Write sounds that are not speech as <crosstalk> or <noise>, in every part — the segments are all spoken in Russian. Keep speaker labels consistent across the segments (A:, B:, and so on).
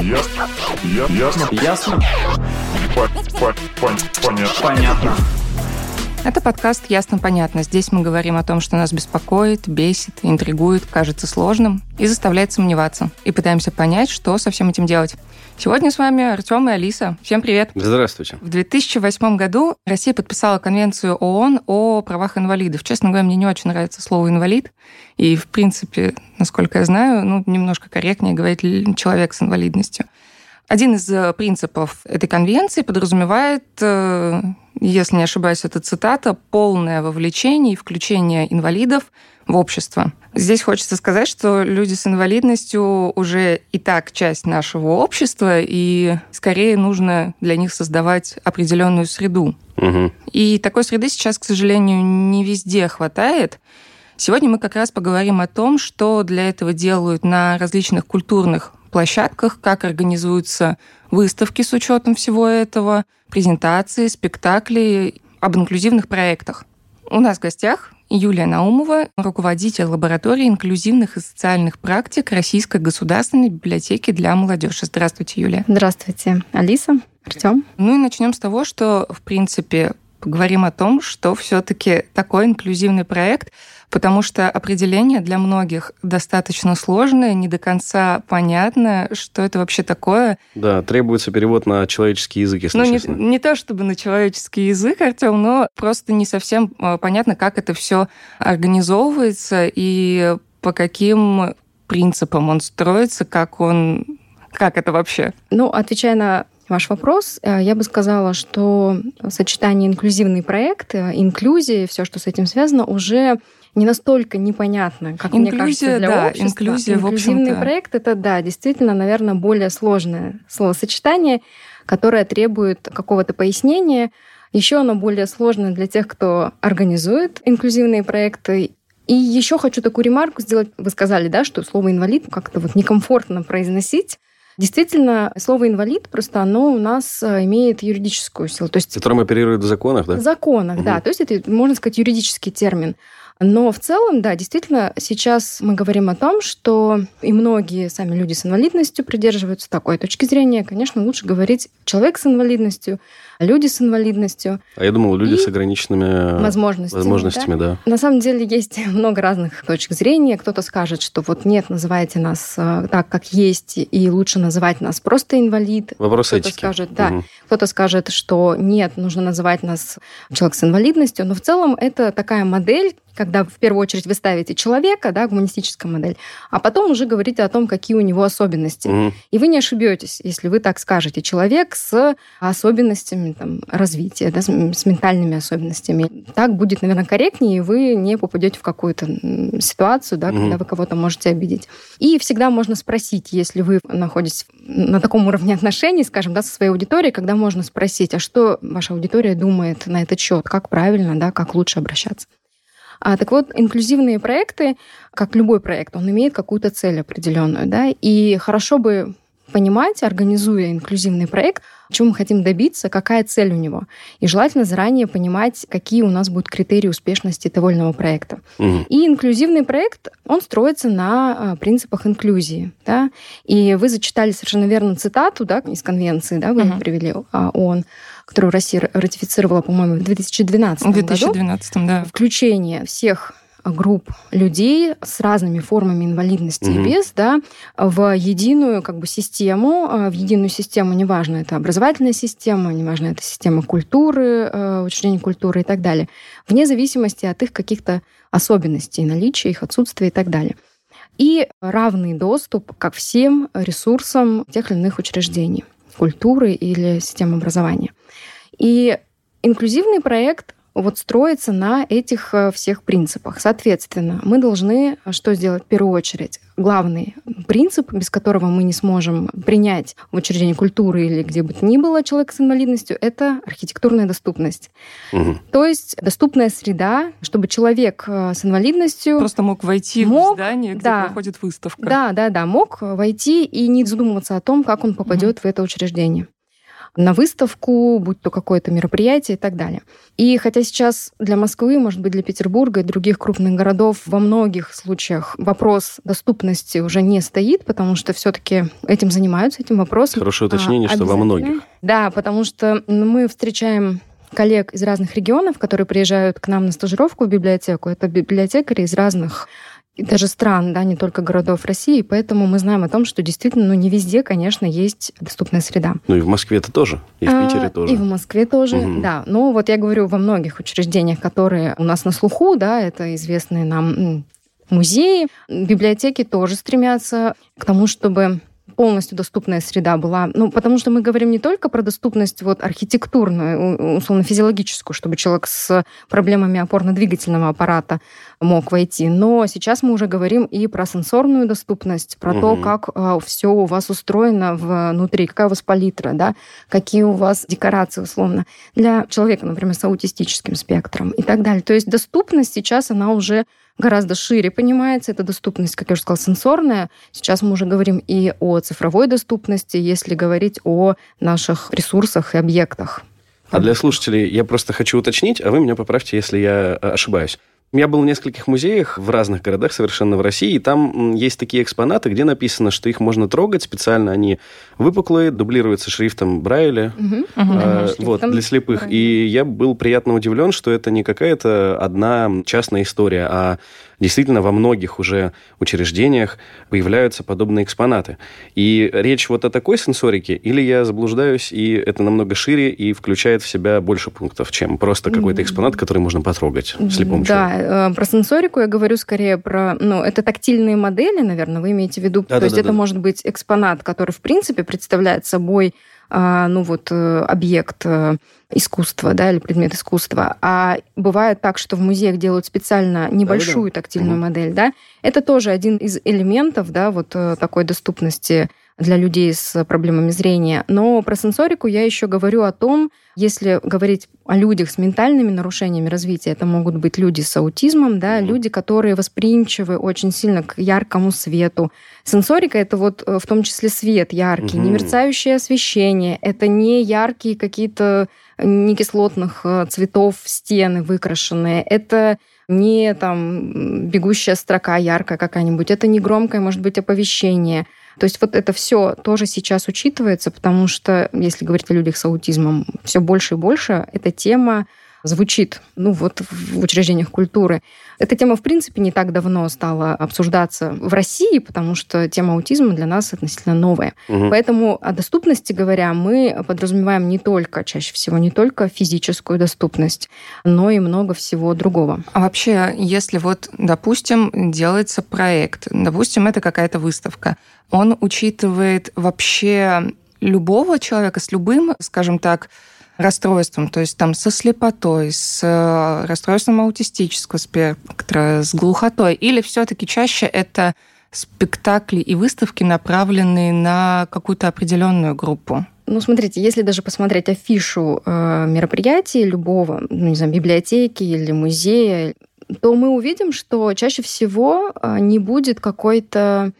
A: Ясно. Ясно.
B: Ясно?
A: Понятно.
B: Понятно.
C: Это подкаст «Ясно-понятно». Здесь мы говорим о том, что нас беспокоит, бесит, интригует, кажется сложным и заставляет сомневаться. И пытаемся понять, что со всем этим делать. Сегодня с вами Артем и Алиса. Всем привет!
D: Здравствуйте.
C: В 2008 году Россия подписала Конвенцию ООН о правах инвалидов. Честно говоря, мне не очень нравится слово «инвалид». И, в принципе, насколько я знаю, ну, немножко корректнее говорить «человек с инвалидностью». Один из э, принципов этой конвенции подразумевает, э, если не ошибаюсь, это цитата, полное вовлечение и включение инвалидов в общество. Здесь хочется сказать, что люди с инвалидностью уже и так часть нашего общества, и скорее нужно для них создавать определенную среду.
D: Мгм.
C: И такой среды сейчас, к сожалению, не везде хватает. Сегодня мы как раз поговорим о том, что для этого делают на различных культурных площадках, как организуются выставки с учетом всего этого, презентации, спектакли, об инклюзивных проектах. У нас в гостях Юлия Наумова, руководитель лаборатории инклюзивных и социальных практик Российской государственной библиотеки для молодежи. Здравствуйте, Юлия.
E: Здравствуйте, Алиса, Артем.
C: Ну и начнем с того, что, в принципе, поговорим о том, что все-таки такой инклюзивный проект, потому что определение для многих достаточно сложное, не до конца понятно, что это вообще такое.
D: Да, требуется перевод на человеческий язык, если
C: Ну, не,
D: честно.
C: не то чтобы на человеческий язык, Артем, но просто не совсем а, понятно, как это все организовывается и по каким принципам он строится, как он... Как это вообще?
E: Ну, отвечая на ваш вопрос, э, я бы сказала, что сочетание инклюзивный проект, э, инклюзия, все, что с этим связано, уже не настолько непонятно, как мне
C: Инклюзия,
E: кажется, для
C: да,
E: общества.
C: инклюзия, в
E: Инклюзивный
C: общем-то.
E: проект это, да, действительно, наверное, более сложное словосочетание, которое требует какого-то пояснения. Еще оно более сложное для тех, кто организует инклюзивные проекты. И еще хочу такую ремарку сделать. Вы сказали, да, что слово инвалид как-то вот некомфортно произносить. Действительно, слово инвалид просто оно у нас э, имеет юридическую силу. То есть
D: Которым оперируют в законах, да?
E: в законах, да.
D: Мгм.
E: То есть это, можно сказать, юридический термин. Но в целом, да, действительно, сейчас мы говорим о том, что и многие сами люди с инвалидностью придерживаются такой точки зрения. Конечно, лучше говорить человек с инвалидностью, люди с инвалидностью,
D: А я думал, люди
E: И
D: с ограниченными
E: возможностями.
D: возможностями, да.
E: На самом деле есть <laughs> много разных точек зрения. Кто-то скажет, что вот нет, называйте нас э, так, как есть, и лучше называть нас просто инвалид.
D: Вопрос
E: Кто-то
D: этики.
E: скажет, да,
D: Мгм.
E: кто-то скажет, что нет, нужно называть нас человек с инвалидностью, но в целом это такая модель, когда в первую очередь вы ставите человека, да, гуманистическая модель, а потом уже говорите о том, какие у него особенности.
D: Мгм.
E: И вы не ошибетесь, если вы так скажете. Человек с особенностями там, развития, да, с, с ментальными особенностями. Так будет, наверное, корректнее, и вы не попадете в какую-то ситуацию, да,
D: Мгм.
E: когда вы кого-то можете обидеть. И всегда можно спросить, если вы находитесь на таком уровне отношений, скажем, да, со своей аудиторией, когда можно спросить, а что ваша аудитория думает на этот счет, как правильно, да, как лучше обращаться. А, так вот, инклюзивные проекты, как любой проект, он имеет какую-то цель определенную, да, и хорошо бы понимать, организуя инклюзивный проект, чего мы хотим добиться, какая цель у него. И желательно заранее понимать, какие у нас будут критерии успешности того или иного проекта.
D: Мгм.
E: И инклюзивный проект, он строится на а, принципах инклюзии. Да? И вы зачитали совершенно верно цитату да, из конвенции, да, вы
C: Мгм.
E: привели а, ООН, которую Россия ратифицировала, по-моему, в 2012
C: В
E: году.
C: 2012, да.
E: Включение всех групп людей с разными формами инвалидности
D: Мгм.
E: и без, да, в единую как бы систему, э, в единую систему, неважно, это образовательная система, неважно, это система культуры, э, учреждений культуры и так далее, вне зависимости от их каких-то особенностей, наличия, их отсутствия и так далее. И равный доступ ко всем ресурсам тех или иных учреждений, культуры или системы образования. И инклюзивный проект вот строится на этих э, всех принципах. Соответственно, мы должны э, что сделать в первую очередь? Главный принцип, без которого мы не сможем принять в учреждении культуры или где бы то ни было человека с инвалидностью, это архитектурная доступность.
D: Мгм.
E: То есть доступная среда, чтобы человек э, с инвалидностью
C: Просто мог войти
E: Мог,
C: в здание, где
E: да.
C: проходит выставка.
E: да, да, да, мог войти и не задумываться о том, как он попадет в это учреждение. На выставку, будь то какое-то мероприятие и так далее. И хотя сейчас для Москвы, может быть, для Петербурга и других крупных городов во многих случаях вопрос доступности уже не стоит, потому что все-таки этим занимаются, этим вопросом.
D: Хорошее уточнение, что во многих.
E: Да, потому что мы встречаем коллег из разных регионов, которые приезжают к нам на стажировку в библиотеку. Это библиотекари из разных даже стран, да, не только городов России, поэтому мы знаем о том, что действительно, ну, не везде, конечно, есть доступная среда.
D: Ну и в Москве это тоже, и в а, Питере тоже.
E: И в Москве тоже, угу. да. Но вот я говорю, во многих учреждениях, которые у нас на слуху, да, это известные нам музеи, библиотеки тоже стремятся к тому, чтобы полностью доступная среда была. Ну, потому что мы говорим не только про доступность вот архитектурную, условно-физиологическую, чтобы человек с проблемами опорно-двигательного аппарата мог войти, но сейчас мы уже говорим и про сенсорную доступность, про угу. то, как э, а, все у вас устроено внутри, какая у вас палитра, да, какие у вас декорации условно для человека, например, с аутистическим спектром и так далее. То есть доступность сейчас, она уже гораздо шире понимается. Это доступность, как я уже сказала, сенсорная. Сейчас мы уже говорим и о цифровой доступности, если говорить о наших ресурсах и объектах.
D: А для слушателей я просто хочу уточнить, а вы меня поправьте, если я э, ошибаюсь. Я был в нескольких музеях в разных городах совершенно в России, и там есть такие экспонаты, где написано, что их можно трогать специально, они выпуклые, дублируются шрифтом Брайля, угу. а, вот, для слепых. Брайля. И я был приятно удивлен, что это не какая-то одна частная история, а действительно во многих уже учреждениях появляются подобные экспонаты. И речь вот о такой сенсорике, или я заблуждаюсь, и это намного шире и включает в себя больше пунктов, чем просто какой-то экспонат, который можно потрогать слепому
E: да,
D: человеку?
E: Да, э, про сенсорику я говорю скорее про... Ну, это тактильные модели, наверное, вы имеете в виду. Да, То да, есть да, это да. может быть экспонат, который, в принципе, представляет собой ну вот э, объект э, искусства, да, или предмет искусства. А бывает так, что в музеях делают специально небольшую да, да. тактильную угу. модель, да. Это тоже один из элементов, да, вот э, такой доступности для людей с проблемами зрения. Но про сенсорику я еще говорю о том, если говорить о людях с ментальными нарушениями развития, это могут быть люди с аутизмом, да, mm люди, которые восприимчивы очень сильно к яркому свету. Сенсорика это вот э, в том числе свет яркий, mm не мерцающее освещение, это не яркие какие-то некислотных э, цветов стены выкрашенные, это не там бегущая строка яркая какая-нибудь, это не громкое, может быть, оповещение. То есть вот это все тоже сейчас учитывается, потому что, если говорить о людях с аутизмом, все больше и больше эта тема звучит ну, вот в учреждениях культуры. Эта тема, в принципе, не так давно стала обсуждаться в России, потому что тема аутизма для нас относительно новая. Угу. Поэтому о доступности говоря, мы подразумеваем не только, чаще всего, не только физическую доступность, но и много всего другого.
C: А вообще, если вот, допустим, делается проект, допустим, это какая-то выставка, он учитывает вообще любого человека с любым, скажем так, расстройством, то есть там со слепотой, с э, расстройством аутистического спектра, с глухотой, или все-таки чаще это спектакли и выставки, направленные на какую-то определенную группу?
E: Ну, смотрите, если даже посмотреть афишу э, мероприятия любого, ну, не знаю, библиотеки или музея, то мы увидим, что чаще всего э, не будет какой-то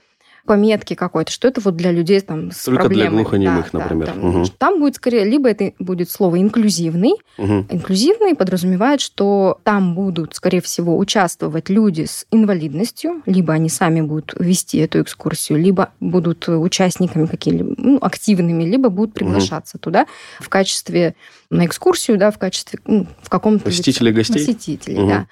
E: пометки какой-то, что это вот для людей там с
D: Только
E: проблемой.
D: для глухонемых, да, например. Да,
E: там, угу. там будет скорее, либо это будет слово инклюзивный. Угу. Инклюзивный подразумевает, что там будут, скорее всего, участвовать люди с инвалидностью, либо они сами будут вести эту экскурсию, либо будут участниками какими-либо ну, активными, либо будут приглашаться угу. туда в качестве на экскурсию, да, в качестве ну, в каком-то
D: посетителей гостей,
E: посетителей, угу. да.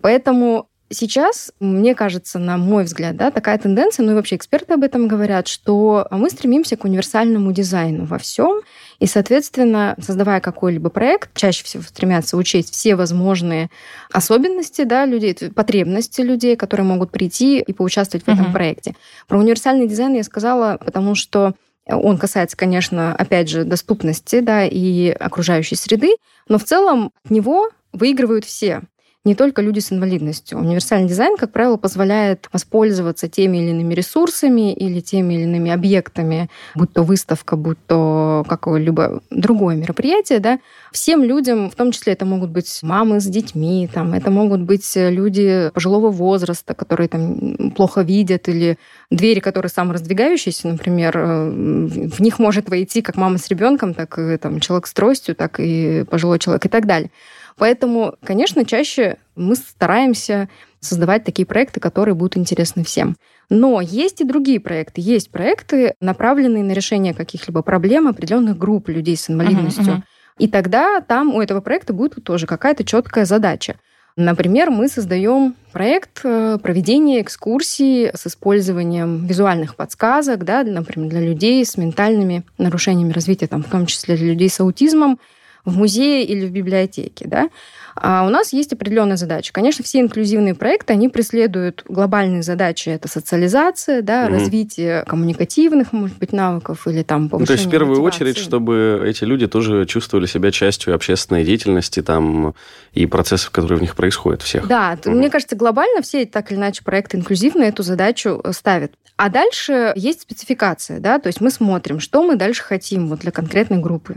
E: Поэтому Сейчас, мне кажется, на мой взгляд, да, такая тенденция, ну и вообще эксперты об этом говорят, что мы стремимся к универсальному дизайну во всем, и, соответственно, создавая какой-либо проект, чаще всего стремятся учесть все возможные особенности да, людей, потребности людей, которые могут прийти и поучаствовать в этом uh-huh. проекте. Про универсальный дизайн я сказала, потому что он касается, конечно, опять же, доступности да, и окружающей среды, но в целом от него выигрывают все. Не только люди с инвалидностью. Универсальный дизайн, как правило, позволяет воспользоваться теми или иными ресурсами или теми или иными объектами, будь то выставка, будь то какое-либо другое мероприятие, да, всем людям, в том числе это могут быть мамы с детьми, там, это могут быть люди пожилого возраста, которые там плохо видят, или двери, которые самораздвигающиеся, например, э, в них может войти как мама с ребенком, так и там, человек с тростью, так и пожилой человек и так далее. Поэтому, конечно, чаще мы стараемся создавать такие проекты, которые будут интересны всем. Но есть и другие проекты. Есть проекты, направленные на решение каких-либо проблем определенных групп людей с инвалидностью. Uh-huh, uh-huh. И тогда там у этого проекта будет тоже какая-то четкая задача. Например, мы создаем проект э, проведения экскурсий с использованием визуальных подсказок, да, например, для людей с ментальными нарушениями развития, там, в том числе для людей с аутизмом, в музее или в библиотеке. Да? А у нас есть определенная задача. Конечно, все инклюзивные проекты, они преследуют глобальные задачи. Это социализация, да, угу. развитие коммуникативных, может быть, навыков или там повышение
D: ну, То есть, в первую
E: мотивации.
D: очередь, чтобы эти люди тоже чувствовали себя частью общественной деятельности там, и процессов, которые в них происходят, всех.
E: Да, угу. мне кажется, глобально все так или иначе проекты инклюзивные эту задачу э, ставят. А дальше есть спецификация, да, то есть мы смотрим, что мы дальше хотим вот для конкретной группы.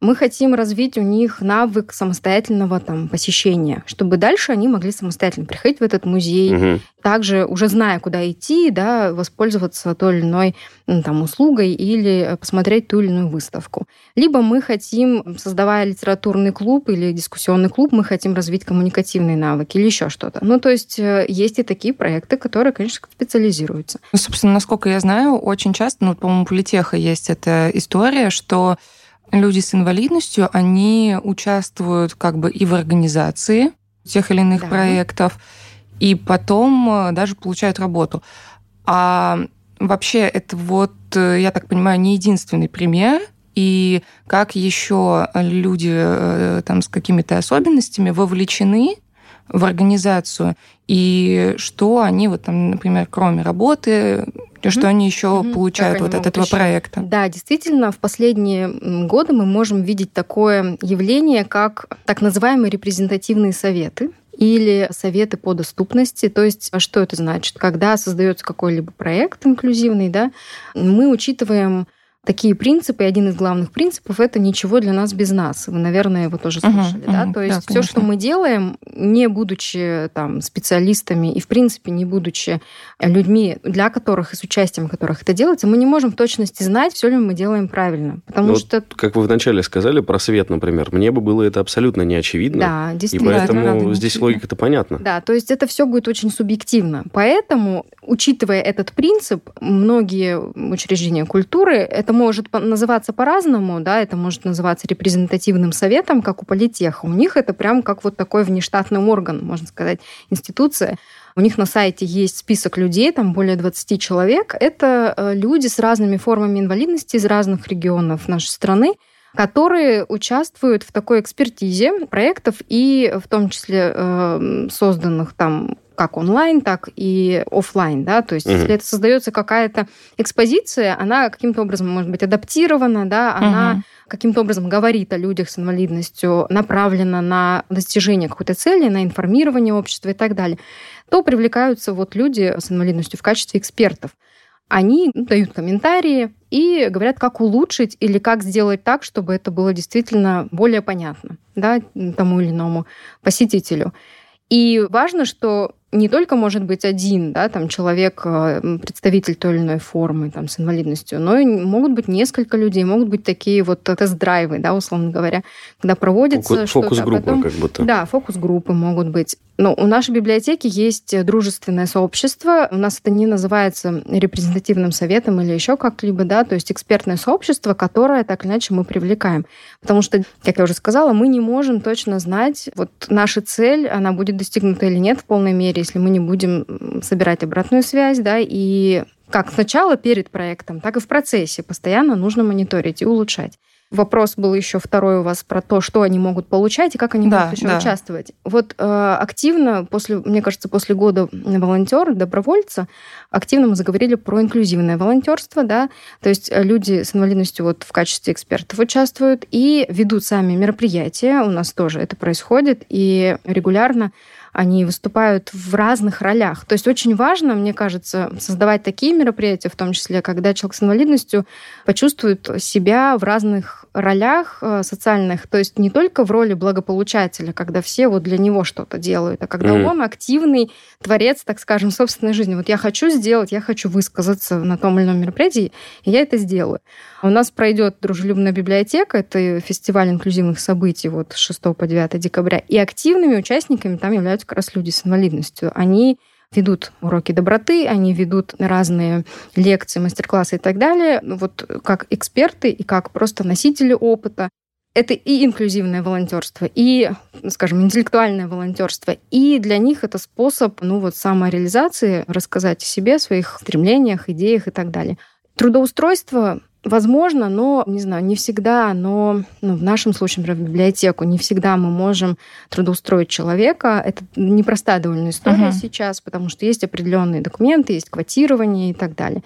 E: Мы хотим развить у них навык самостоятельного там, посещения, чтобы дальше они могли самостоятельно приходить в этот музей, угу. также уже зная, куда идти, да, воспользоваться той или иной там, услугой или посмотреть ту или иную выставку. Либо мы хотим, создавая литературный клуб или дискуссионный клуб, мы хотим развить коммуникативные навыки или еще что-то. Ну, то есть э, есть и такие проекты, которые, конечно, специализируются.
C: Ну, собственно, насколько я знаю, очень часто, ну, по-моему, у Политеха есть эта история, что люди с инвалидностью, они участвуют как бы и в организации тех или иных да. проектов, и потом э, даже получают работу. А вообще это вот, э, я так понимаю, не единственный пример, и как еще люди э, там с какими-то особенностями вовлечены в организацию, и что они вот там, например, кроме работы, mm-hmm. что они еще mm-hmm. получают вот от этого еще. проекта.
E: Да, действительно, в последние годы мы можем видеть такое явление, как так называемые репрезентативные советы или советы по доступности. То есть, а что это значит? Когда создается какой-либо проект инклюзивный, да, мы учитываем такие принципы. И один из главных принципов это ничего для нас без нас. Вы, наверное, его тоже слышали, uh-huh, да? Uh-huh, То есть да, все, что мы делаем, не будучи там специалистами и в принципе не будучи людьми, для которых и с участием которых это делается, мы не можем в точности знать, все ли мы делаем правильно, потому
D: ну,
E: что
D: как вы вначале сказали про свет, например, мне бы было это абсолютно не очевидно.
E: Да, действительно.
D: И поэтому здесь логика-то понятна.
E: Да, то есть это все будет очень субъективно. Поэтому, учитывая этот принцип, многие учреждения культуры это может называться по-разному, да, это может называться репрезентативным советом, как у политеха. У них это прям как вот такой внештатный орган, можно сказать, институция. У них на сайте есть список людей, там более 20 человек. Это э, люди с разными формами инвалидности из разных регионов нашей страны, которые участвуют в такой экспертизе проектов и в том числе э, созданных там как онлайн, так и офлайн, да, то есть угу. если это создается какая-то экспозиция, она каким-то образом может быть адаптирована, да, она угу. каким-то образом говорит о людях с инвалидностью, направлена на достижение какой-то цели, на информирование общества и так далее, то привлекаются вот люди с инвалидностью в качестве экспертов. Они дают комментарии и говорят, как улучшить или как сделать так, чтобы это было действительно более понятно да, тому или иному посетителю. И важно, что не только может быть один да, там, человек, э, представитель той или иной формы там, с инвалидностью, но и могут быть несколько людей, могут быть такие вот тест-драйвы, да, условно говоря, когда проводится
D: Фокус-группы а как будто.
E: Да, фокус-группы могут быть. Но у нашей библиотеки есть дружественное сообщество. У нас это не называется репрезентативным советом или еще как-либо, да, то есть экспертное сообщество, которое так или иначе мы привлекаем. Потому что, как я уже сказала, мы не можем точно знать, вот наша цель, она будет достигнута или нет в полной мере, если мы не будем собирать обратную связь, да, и как сначала перед проектом, так и в процессе постоянно нужно мониторить и улучшать. Вопрос был еще второй у вас про то, что они могут получать и как они да, будут еще да. участвовать. Вот э, активно, после, мне кажется, после года волонтера, добровольца, активно мы заговорили про инклюзивное волонтерство, да, то есть люди с инвалидностью вот в качестве экспертов участвуют и ведут сами мероприятия. У нас тоже это происходит, и регулярно они выступают в разных ролях. То есть очень важно, мне кажется, создавать такие мероприятия, в том числе, когда человек с инвалидностью почувствует себя в разных ролях э, социальных, то есть не только в роли благополучателя, когда все вот для него что-то делают, а когда mm-hmm. он активный творец, так скажем, собственной жизни. Вот я хочу сделать, я хочу высказаться на том или ином мероприятии, и я это сделаю. У нас пройдет дружелюбная библиотека, это фестиваль инклюзивных событий вот с 6 по 9 декабря, и активными участниками там являются как раз люди с инвалидностью. Они ведут уроки доброты, они ведут разные лекции, мастер-классы и так далее, вот как эксперты и как просто носители опыта. Это и инклюзивное волонтерство, и, скажем, интеллектуальное волонтерство. И для них это способ ну, вот, самореализации, рассказать о себе, о своих стремлениях, идеях и так далее. Трудоустройство Возможно, но, не знаю, не всегда, но ну, в нашем случае, например, в библиотеку, не всегда мы можем трудоустроить человека. Это непростая довольно история uh-huh. сейчас, потому что есть определенные документы, есть квотирование и так далее.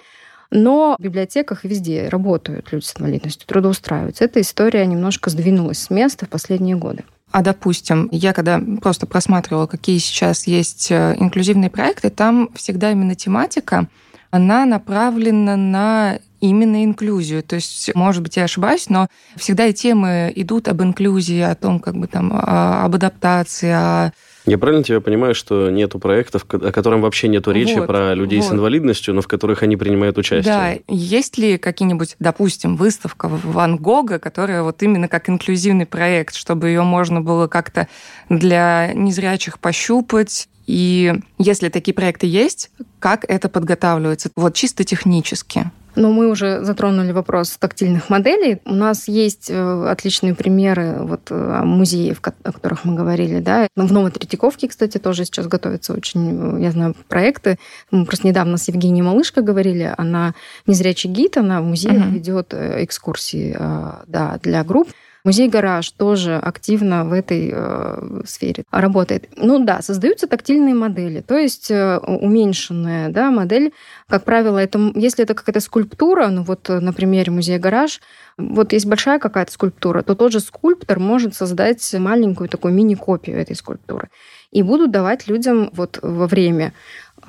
E: Но в библиотеках везде работают люди с инвалидностью, трудоустраиваются. Эта история немножко сдвинулась с места в последние годы.
C: А допустим, я когда просто просматривала, какие сейчас есть э, инклюзивные проекты, там всегда именно тематика, она направлена на именно инклюзию. То есть, может быть, я ошибаюсь, но всегда и темы идут об инклюзии, о том, как бы там, об адаптации, о
D: я правильно тебя понимаю, что нету проектов, о котором вообще нету речи вот, про людей вот. с инвалидностью, но в которых они принимают участие?
C: Да, есть ли какие-нибудь, допустим, выставка Ван Гога, которая вот именно как инклюзивный проект, чтобы ее можно было как-то для незрячих пощупать, и если такие проекты есть, как это подготавливается? Вот чисто технически.
E: Но мы уже затронули вопрос тактильных моделей. У нас есть э, отличные примеры вот, э, музеев, о которых мы говорили. Да. В Новой Третьяковке, кстати, тоже сейчас готовятся очень, э, я знаю, проекты. Мы просто недавно с Евгенией Малышко говорили. Она незрячий гид, она в музеях uh-huh. ведет экскурсии да, для групп. Музей «Гараж» тоже активно в этой э, сфере работает. Ну да, создаются тактильные модели, то есть э, уменьшенная да, модель. Как правило, это, если это какая-то скульптура, ну вот на примере музея «Гараж», вот есть большая какая-то скульптура, то тот же скульптор может создать маленькую такую мини-копию этой скульптуры. И будут давать людям вот во время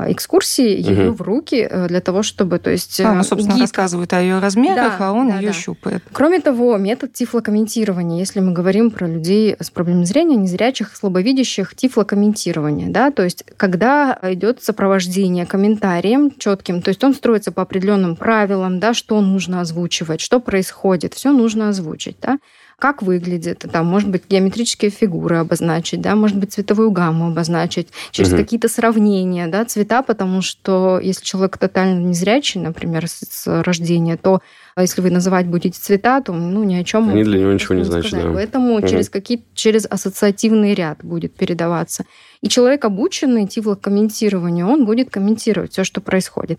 E: экскурсии ее угу. в руки э, для того, чтобы, то есть...
C: А, ну, собственно, гид... рассказывает о ее размерах, да, а он да, ее да. щупает.
E: Кроме того, метод тифлокомментирования, если мы говорим про людей с проблемой зрения, незрячих, слабовидящих, тифлокомментирование, да, то есть когда идет сопровождение комментарием четким, то есть он строится по определенным правилам, да, что нужно озвучивать, что происходит, все нужно озвучить, да как выглядит, там, может быть, геометрические фигуры обозначить, да, может быть, цветовую гамму обозначить, через угу. какие-то сравнения, да, цвета, потому что если человек тотально незрячий, например, с, рождения, то если вы называть будете цвета, то ну ни о чем
D: они для него ничего не значат. Да.
E: Поэтому угу. через какие через ассоциативный ряд будет передаваться. И человек обученный тифлокомментированию, он будет комментировать все, что происходит.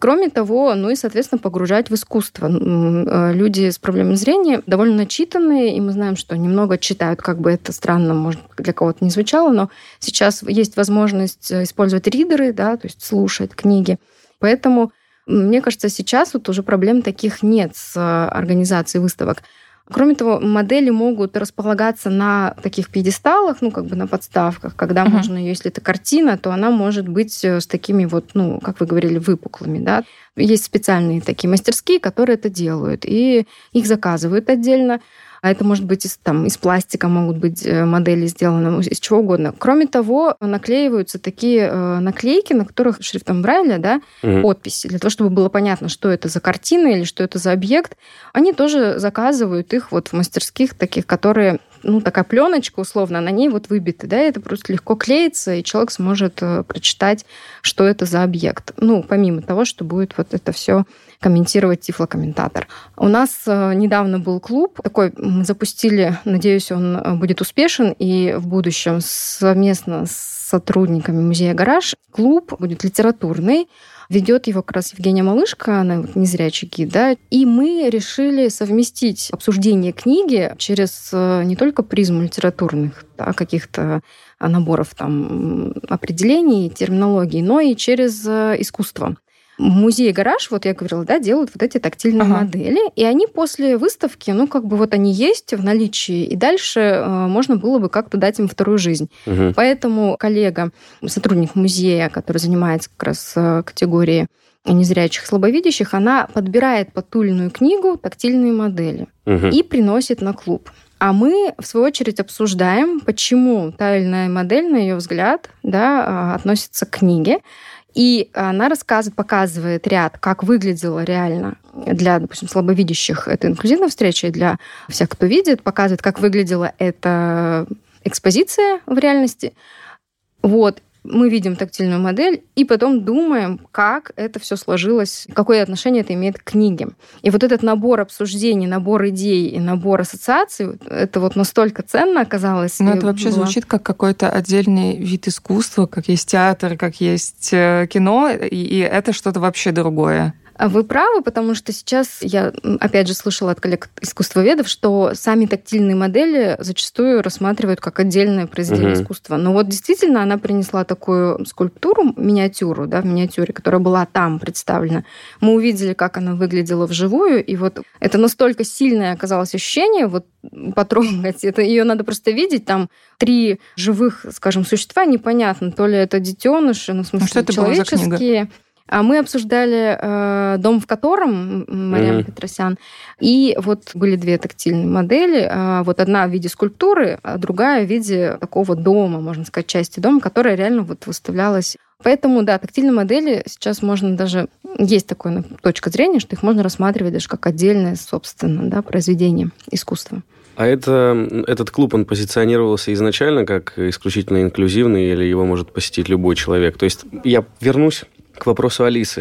E: Кроме того, ну и, соответственно, погружать в искусство. Э, люди с проблемой зрения довольно начитанные, и мы знаем, что немного читают, как бы это странно, может, для кого-то не звучало, но сейчас есть возможность э, использовать ридеры, да, то есть слушать книги. Поэтому мне кажется, сейчас вот уже проблем таких нет с э, организацией выставок. Кроме того, модели могут располагаться на таких пьедесталах, ну, как бы на подставках, когда uh-huh. можно, если это картина, то она может быть э, с такими вот, ну, как вы говорили, выпуклыми, да. Есть специальные такие мастерские, которые это делают, и их заказывают отдельно а это может быть из, там, из пластика, могут быть э, модели сделаны, ну, из чего угодно. Кроме того, наклеиваются такие э, наклейки, на которых шрифтом Брайля, да, угу. подписи, для того, чтобы было понятно, что это за картина или что это за объект. Они тоже заказывают их вот в мастерских таких, которые ну, такая пленочка условно, на ней вот выбиты, да, это просто легко клеится, и человек сможет э, прочитать, что это за объект. Ну, помимо того, что будет вот это все комментировать тифлокомментатор. У нас э, недавно был клуб, такой мы запустили, надеюсь, он э, будет успешен, и в будущем совместно с сотрудниками музея «Гараж» клуб будет литературный, Ведет его как раз Евгения Малышка, она вот незрячий гид, да, и мы решили совместить обсуждение книги через э, не только призму литературных да, каких-то наборов там определений, терминологии, но и через искусство. Музей «Гараж», вот я говорила, да, делают вот эти тактильные ага. модели, и они после выставки, ну, как бы вот они есть в наличии, и дальше э, можно было бы как-то дать им вторую жизнь. Угу. Поэтому коллега, сотрудник музея, который занимается как раз э, категорией незрячих, слабовидящих, она подбирает под ту или иную книгу тактильные модели угу. и приносит на клуб. А мы, в свою очередь, обсуждаем, почему та или иная модель, на ее взгляд, да, а, относится к книге. И она рассказывает, показывает ряд, как выглядело реально для, допустим, слабовидящих это инклюзивная встреча, и для всех, кто видит, показывает, как выглядела эта экспозиция в реальности. Вот мы видим тактильную модель и потом думаем, как это все сложилось, какое отношение это имеет к книге. И вот этот набор обсуждений, набор идей и набор ассоциаций, это вот настолько ценно оказалось.
C: Но это вообще было... звучит как какой-то отдельный вид искусства, как есть театр, как есть э, кино, и, и это что-то вообще другое.
E: А вы правы, потому что сейчас я, опять же, слышала от коллег искусствоведов, что сами тактильные модели зачастую рассматривают как отдельное произведение угу. искусства. Но вот действительно она принесла такую скульптуру, миниатюру, да, в миниатюре, которая была там представлена. Мы увидели, как она выглядела вживую, и вот это настолько сильное оказалось ощущение, вот потрогать, это ее надо просто видеть, там три живых, скажем, существа, непонятно, то ли это детеныши, ну, в смысле, а что это человеческие. Была за книга? А мы обсуждали э, дом, в котором Марьям mm-hmm. Петросян. И вот были две тактильные модели. Э, вот одна в виде скульптуры, а другая в виде такого дома, можно сказать, части дома, которая реально вот выставлялась. Поэтому, да, тактильные модели сейчас можно даже... Есть такая точка зрения, что их можно рассматривать даже как отдельное, собственно, да, произведение искусства.
D: А это, этот клуб, он позиционировался изначально как исключительно инклюзивный, или его может посетить любой человек? То есть я вернусь к вопросу Алисы.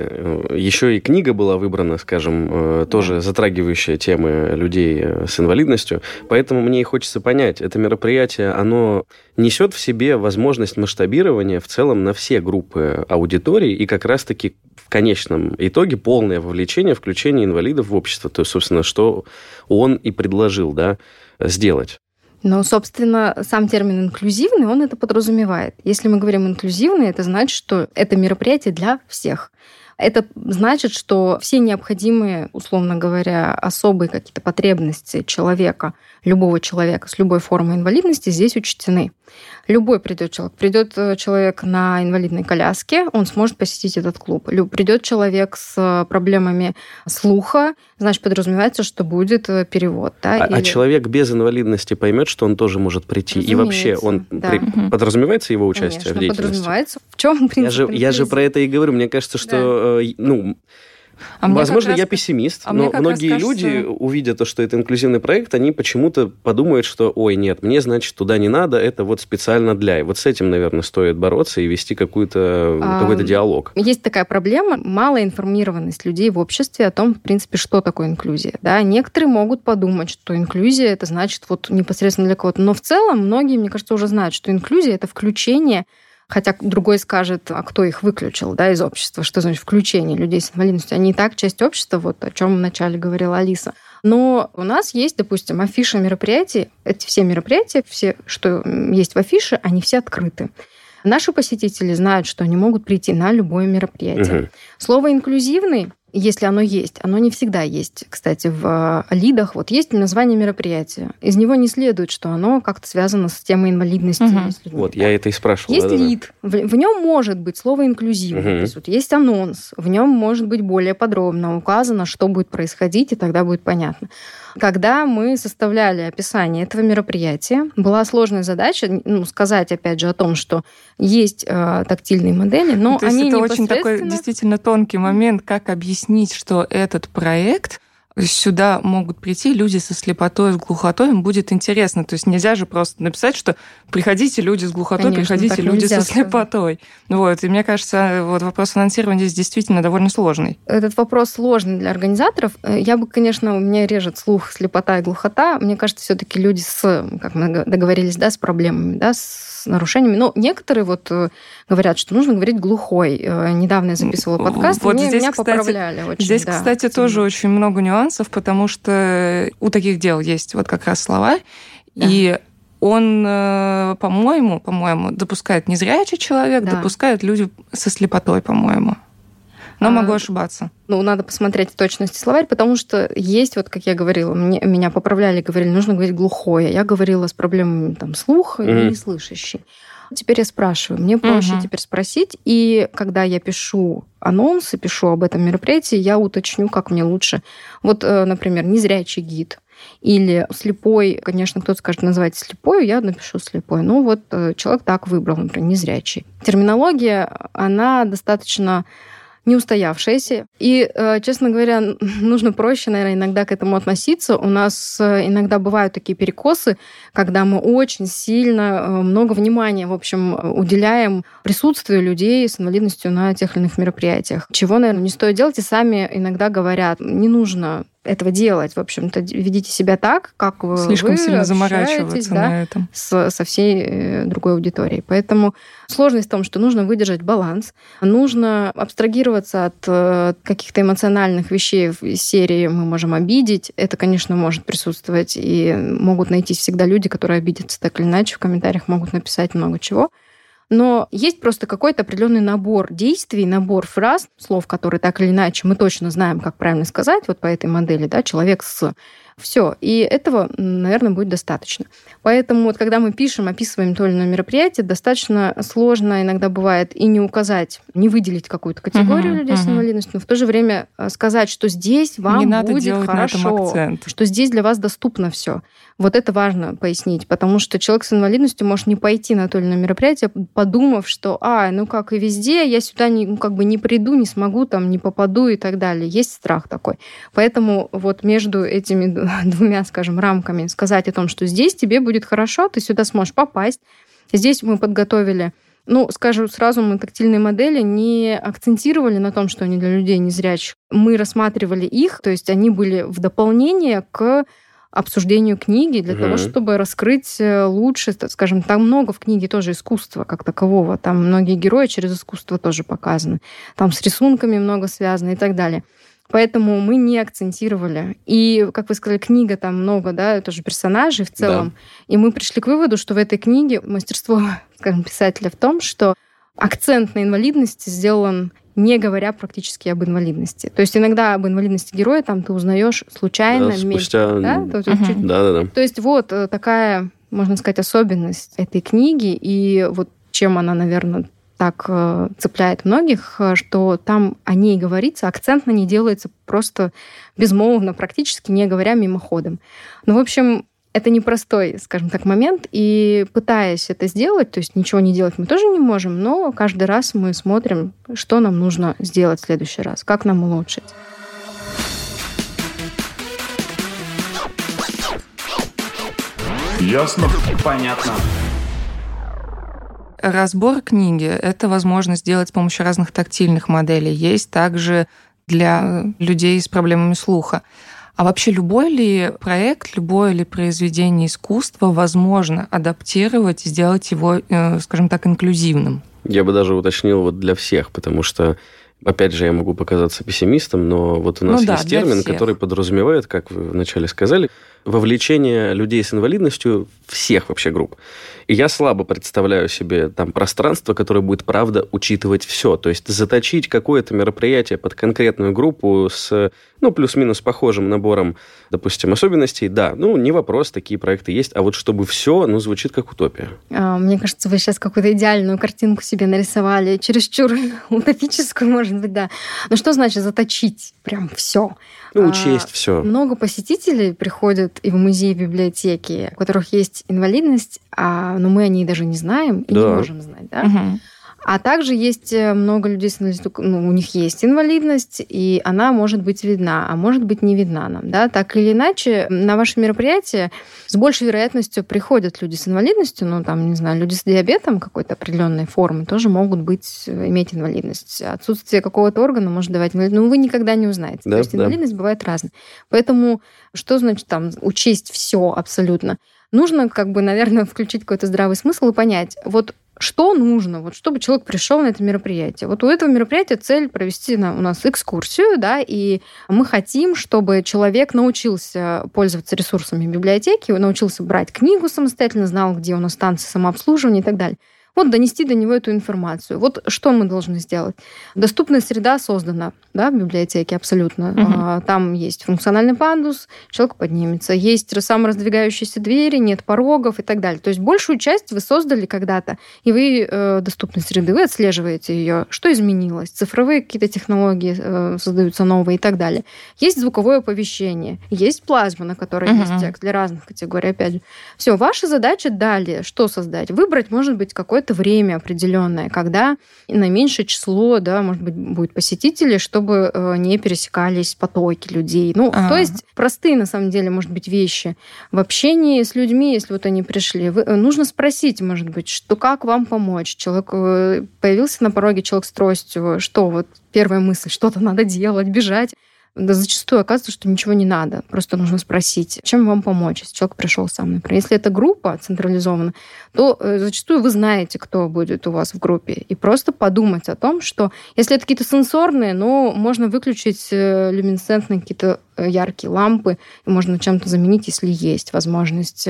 D: Еще и книга была выбрана, скажем, э, тоже затрагивающая темы людей э, с инвалидностью. Поэтому мне и хочется понять, это мероприятие, оно несет в себе возможность масштабирования в целом на все группы аудитории и как раз-таки в конечном итоге полное вовлечение, включение инвалидов в общество. То есть, собственно, что он и предложил да, сделать.
E: Но, собственно, сам термин инклюзивный, он это подразумевает. Если мы говорим инклюзивный, это значит, что это мероприятие для всех. Это значит, что все необходимые, условно говоря, особые какие-то потребности человека, любого человека с любой формой инвалидности здесь учтены. Любой придет человек. Придет э, человек на инвалидной коляске, он сможет посетить этот клуб. Придет человек с проблемами слуха, значит, подразумевается, что будет э, перевод. Да?
D: А, а Или... а человек без инвалидности поймет, что он тоже может прийти. И вообще он да. при... подразумевается его участие
E: Конечно,
D: в деятельности?
E: подразумевается. В чем принцип?
D: Я же, я же про это и говорю. Мне кажется, что да. Э, ну, а Возможно, раз... я пессимист, а но многие кажется... люди, увидя то, что это инклюзивный проект, они почему-то подумают, что, ой, нет, мне, значит, туда не надо, это вот специально для. И вот с этим, наверное, стоит бороться и вести какую-то, а, какой-то диалог.
E: Есть такая проблема, малая информированность людей в обществе о том, в принципе, что такое инклюзия. Да? Некоторые могут подумать, что инклюзия это значит вот непосредственно для кого-то. Но в целом многие, мне кажется, уже знают, что инклюзия это включение Хотя другой скажет, а кто их выключил да, из общества, что значит включение людей с инвалидностью. Они и так часть общества, вот о чем вначале говорила Алиса. Но у нас есть, допустим, афиша мероприятий. Эти все мероприятия, все, что есть в афише, они все открыты. Наши посетители знают, что они могут прийти на любое мероприятие. Угу. Слово инклюзивный если оно есть. Оно не всегда есть, кстати, в э, лидах. Вот есть название мероприятия. Из него не следует, что оно как-то связано с темой инвалидности. Угу.
D: Вот, я это и спрашивал.
E: Есть да, лид. В, в нем может быть слово инклюзивный. Угу. То есть вот есть анонс. В нем может быть более подробно указано, что будет происходить, и тогда будет понятно. Когда мы составляли описание этого мероприятия, была сложная задача ну, сказать, опять же, о том, что есть э, тактильные модели, но
C: То
E: они
C: есть это очень такой действительно тонкий момент, как объяснить, что этот проект сюда могут прийти люди со слепотой, с глухотой, им будет интересно. То есть нельзя же просто написать, что приходите люди с глухотой, Конечно, приходите люди со слепотой. Вот. И мне кажется, вот вопрос финансирования здесь действительно довольно сложный.
E: Этот вопрос сложный для организаторов. Я бы, конечно, у меня режет слух, слепота и глухота. Мне кажется, все-таки люди с, как мы договорились, да, с проблемами, да, с нарушениями. Но некоторые вот э, говорят, что нужно говорить глухой. Э, недавно я записывала подкаст, вот мне, здесь, меня кстати, поправляли очень.
C: Здесь, да, кстати, тоже очень много нюансов, потому что у таких дел есть вот как раз слова, да. и он, э, по-моему, по-моему, допускает незрячий человек, да. допускает люди со слепотой, по-моему. Но а, могу ошибаться.
E: Ну, надо посмотреть в точности словарь, потому что есть, вот как я говорила, мне, меня поправляли, говорили, нужно говорить глухое. Я говорила с проблемами там, слуха mm-hmm. и неслышащий. Теперь я спрашиваю. Мне проще угу. теперь спросить. И когда я пишу анонсы, пишу об этом мероприятии, я уточню, как мне лучше. Вот, э, например, незрячий гид. Или слепой, конечно, кто-то скажет, называйте слепой, я напишу слепой. Ну вот э, человек так выбрал, например, незрячий. Терминология, она достаточно не устоявшаяся. И, э, честно говоря, нужно проще, наверное, иногда к этому относиться. У нас э, иногда бывают такие перекосы, когда мы очень сильно э, много внимания, в общем, уделяем присутствию людей с инвалидностью на тех или иных мероприятиях. Чего, наверное, не стоит делать, и сами иногда говорят, не нужно этого делать. В общем-то, ведите себя так, как вы
C: Слишком вы сильно заморачиваться да, на этом.
E: С, со всей э, другой аудиторией. Поэтому сложность в том, что нужно выдержать баланс, нужно абстрагироваться от э, каких-то эмоциональных вещей в серии «мы можем обидеть». Это, конечно, может присутствовать, и могут найтись всегда люди, которые обидятся так или иначе, в комментариях могут написать много чего. Но есть просто какой-то определенный набор действий, набор фраз, слов, которые так или иначе мы точно знаем, как правильно сказать, вот по этой модели, да, человек с все. И этого, наверное, будет достаточно. Поэтому вот когда мы пишем, описываем то или иное мероприятие, достаточно сложно иногда бывает и не указать, не выделить какую-то категорию uh-huh, людей uh-huh. с инвалидностью, но в то же время э, сказать, что здесь вам
C: не
E: надо будет
C: хорошо,
E: что здесь для вас доступно все. Вот это важно пояснить, потому что человек с инвалидностью может не пойти на то или иное мероприятие, подумав, что, а, ну как и везде, я сюда не, ну, как бы не приду, не смогу, там, не попаду и так далее. Есть страх такой. Поэтому вот между этими <laughs> двумя, скажем, рамками сказать о том, что здесь тебе будет хорошо, ты сюда сможешь попасть. Здесь мы подготовили ну, скажу сразу, мы тактильные модели не акцентировали на том, что они для людей незрячих. Мы рассматривали их, то есть они были в дополнение к обсуждению книги для угу. того, чтобы раскрыть э, лучше, скажем, там много в книге тоже искусства как такового, там многие герои через искусство тоже показаны, там с рисунками много связано и так далее. Поэтому мы не акцентировали. И, как вы сказали, книга там много, да, тоже персонажей в целом. Да. И мы пришли к выводу, что в этой книге мастерство, <laughs> скажем, писателя в том, что акцент на инвалидности сделан не говоря практически об инвалидности. То есть иногда об инвалидности героя там ты узнаешь случайно.
D: Да, спустя...
E: Да? То, есть, uh-huh. да, да, да. То есть вот э, такая, можно сказать, особенность этой книги, и вот чем она, наверное, так э, цепляет многих, э, что там о ней говорится, акцент на ней делается просто безмолвно, практически не говоря мимоходом. Ну, в общем, это непростой, скажем так, момент, и пытаясь это сделать, то есть ничего не делать мы тоже не можем, но каждый раз мы смотрим, что нам нужно сделать в следующий раз, как нам улучшить.
A: Ясно? Понятно.
C: Разбор книги – это возможность сделать с помощью разных тактильных моделей. Есть также для людей с проблемами слуха. А вообще любой ли проект, любое ли произведение искусства возможно адаптировать, сделать его, э, скажем так, инклюзивным?
D: Я бы даже уточнил вот для всех, потому что Опять же, я могу показаться пессимистом, но вот у нас ну, есть да, термин, всех. который подразумевает, как вы вначале сказали, вовлечение людей с инвалидностью всех вообще групп. И я слабо представляю себе там пространство, которое будет, правда, учитывать все. То есть заточить какое-то мероприятие под конкретную группу с, ну, плюс-минус похожим набором, допустим, особенностей, да, ну, не вопрос, такие проекты есть. А вот чтобы все, ну, звучит как утопия.
E: А, мне кажется, вы сейчас какую-то идеальную картинку себе нарисовали, чересчур <laughs> утопическую, может быть, да. Но что значит заточить прям все?
D: Ну, учесть а, все.
E: Много посетителей приходят и в музеи, и в библиотеки, у которых есть инвалидность, а, но мы о ней даже не знаем и да. не можем знать, да? Угу. А также есть э, много людей с инвалидностью, ну, у них есть инвалидность, и она может быть видна, а может быть не видна нам. Да? Так или иначе, на ваше мероприятие с большей вероятностью приходят люди с инвалидностью, ну, там, не знаю, люди с диабетом какой-то определенной формы тоже могут быть, э, иметь инвалидность. Отсутствие какого-то органа может давать инвалидность. Ну, вы никогда не узнаете. Да, То есть да. инвалидность бывает разная. Поэтому что значит там учесть все абсолютно? Нужно, как бы, наверное, <laughs> включить какой-то здравый смысл и понять, вот что нужно, вот, чтобы человек пришел на это мероприятие. Вот у этого мероприятия цель провести на, у нас экскурсию, да, и мы хотим, чтобы человек научился пользоваться ресурсами библиотеки, научился брать книгу самостоятельно, знал, где у нас станции самообслуживания и так далее вот донести до него эту информацию. Вот что мы должны сделать? Доступная среда создана да, в библиотеке абсолютно. Угу. Там есть функциональный пандус, человек поднимется. Есть самораздвигающиеся двери, нет порогов и так далее. То есть большую часть вы создали когда-то, и вы э, доступной среды, вы отслеживаете ее, что изменилось, цифровые какие-то технологии э, создаются новые и так далее. Есть звуковое оповещение, есть плазма, на которой угу. есть текст для разных категорий, опять же. Все, ваша задача далее, что создать? Выбрать, может быть, какой какое-то время определенное, когда на меньшее число, да, может быть, будет посетителей, чтобы э, не пересекались потоки людей. Ну, А-а-а. то есть простые, на самом деле, может быть, вещи. В общении с людьми, если вот они пришли, вы, э, нужно спросить, может быть, что как вам помочь. Человек э, появился на пороге, человек с тростью, что вот первая мысль, что-то надо делать, бежать. Да зачастую оказывается, что ничего не надо. Просто нужно спросить, чем вам помочь, если человек пришел сам, например. Если это группа централизована, то э, зачастую вы знаете, кто будет у вас в группе. И просто подумать о том, что если это какие-то сенсорные, но можно выключить э, люминесцентные какие-то э, яркие лампы, можно чем-то заменить, если есть возможность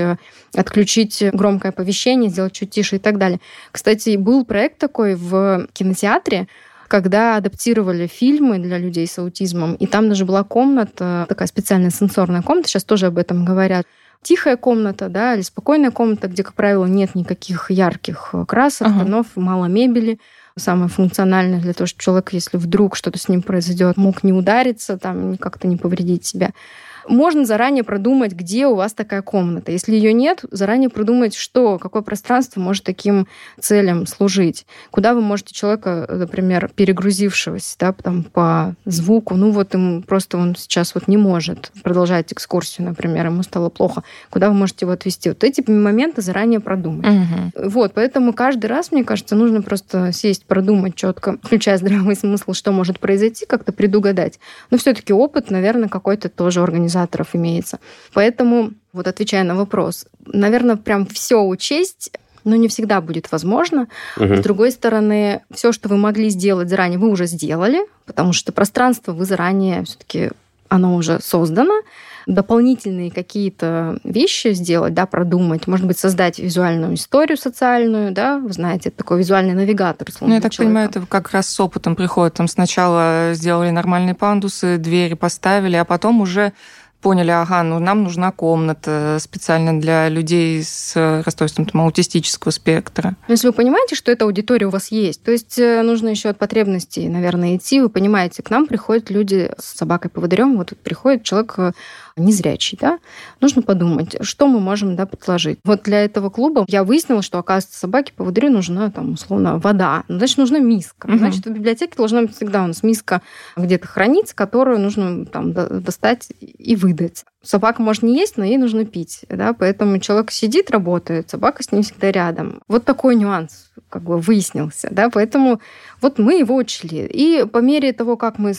E: отключить громкое оповещение, сделать чуть тише и так далее. Кстати, был проект такой в кинотеатре, когда адаптировали фильмы для людей с аутизмом, и там даже была комната, такая специальная сенсорная комната, сейчас тоже об этом говорят, тихая комната, да, или спокойная комната, где, как правило, нет никаких ярких красок, ага. тонов, мало мебели, самое функциональное для того, чтобы человек, если вдруг что-то с ним произойдет, мог не удариться, там, как-то не повредить себя можно заранее продумать, где у вас такая комната. Если ее нет, заранее продумать, что, какое пространство может таким целям служить. Куда вы можете человека, например, перегрузившегося да, там, по звуку, ну вот ему просто он сейчас вот не может продолжать экскурсию, например, ему стало плохо. Куда вы можете его отвести? Вот эти моменты заранее продумать. Угу. Вот, поэтому каждый раз, мне кажется, нужно просто сесть, продумать четко, включая здравый смысл, что может произойти, как-то предугадать. Но все-таки опыт, наверное, какой-то тоже организации организаторов имеется. Поэтому, вот отвечая на вопрос, наверное, прям все учесть но не всегда будет возможно. Угу. С другой стороны, все, что вы могли сделать заранее, вы уже сделали, потому что пространство вы заранее все-таки оно уже создано. Дополнительные какие-то вещи сделать, да, продумать, может быть, создать визуальную историю социальную, да, вы знаете, это такой визуальный навигатор.
C: Ну, я так человека. понимаю, это как раз с опытом приходит. Там сначала сделали нормальные пандусы, двери поставили, а потом уже поняли, ага, ну нам нужна комната специально для людей с расстройством там, аутистического спектра.
E: Если вы понимаете, что эта аудитория у вас есть, то есть э, нужно еще от потребностей, наверное, идти. Вы понимаете, к нам приходят люди с собакой-поводырем, вот приходит человек э, незрячий, да, нужно подумать, что мы можем, да, предложить. Вот для этого клуба я выяснила, что, оказывается, собаке поводырю нужна, там, условно, вода. Значит, нужна миска. Угу. Значит, в библиотеке должна быть всегда у нас миска где-то хранится, которую нужно там достать и выдать. Собака может не есть, но ей нужно пить, да, поэтому человек сидит, работает, собака с ним всегда рядом. Вот такой нюанс как бы выяснился, да, поэтому вот мы его учли. И по мере того, как мы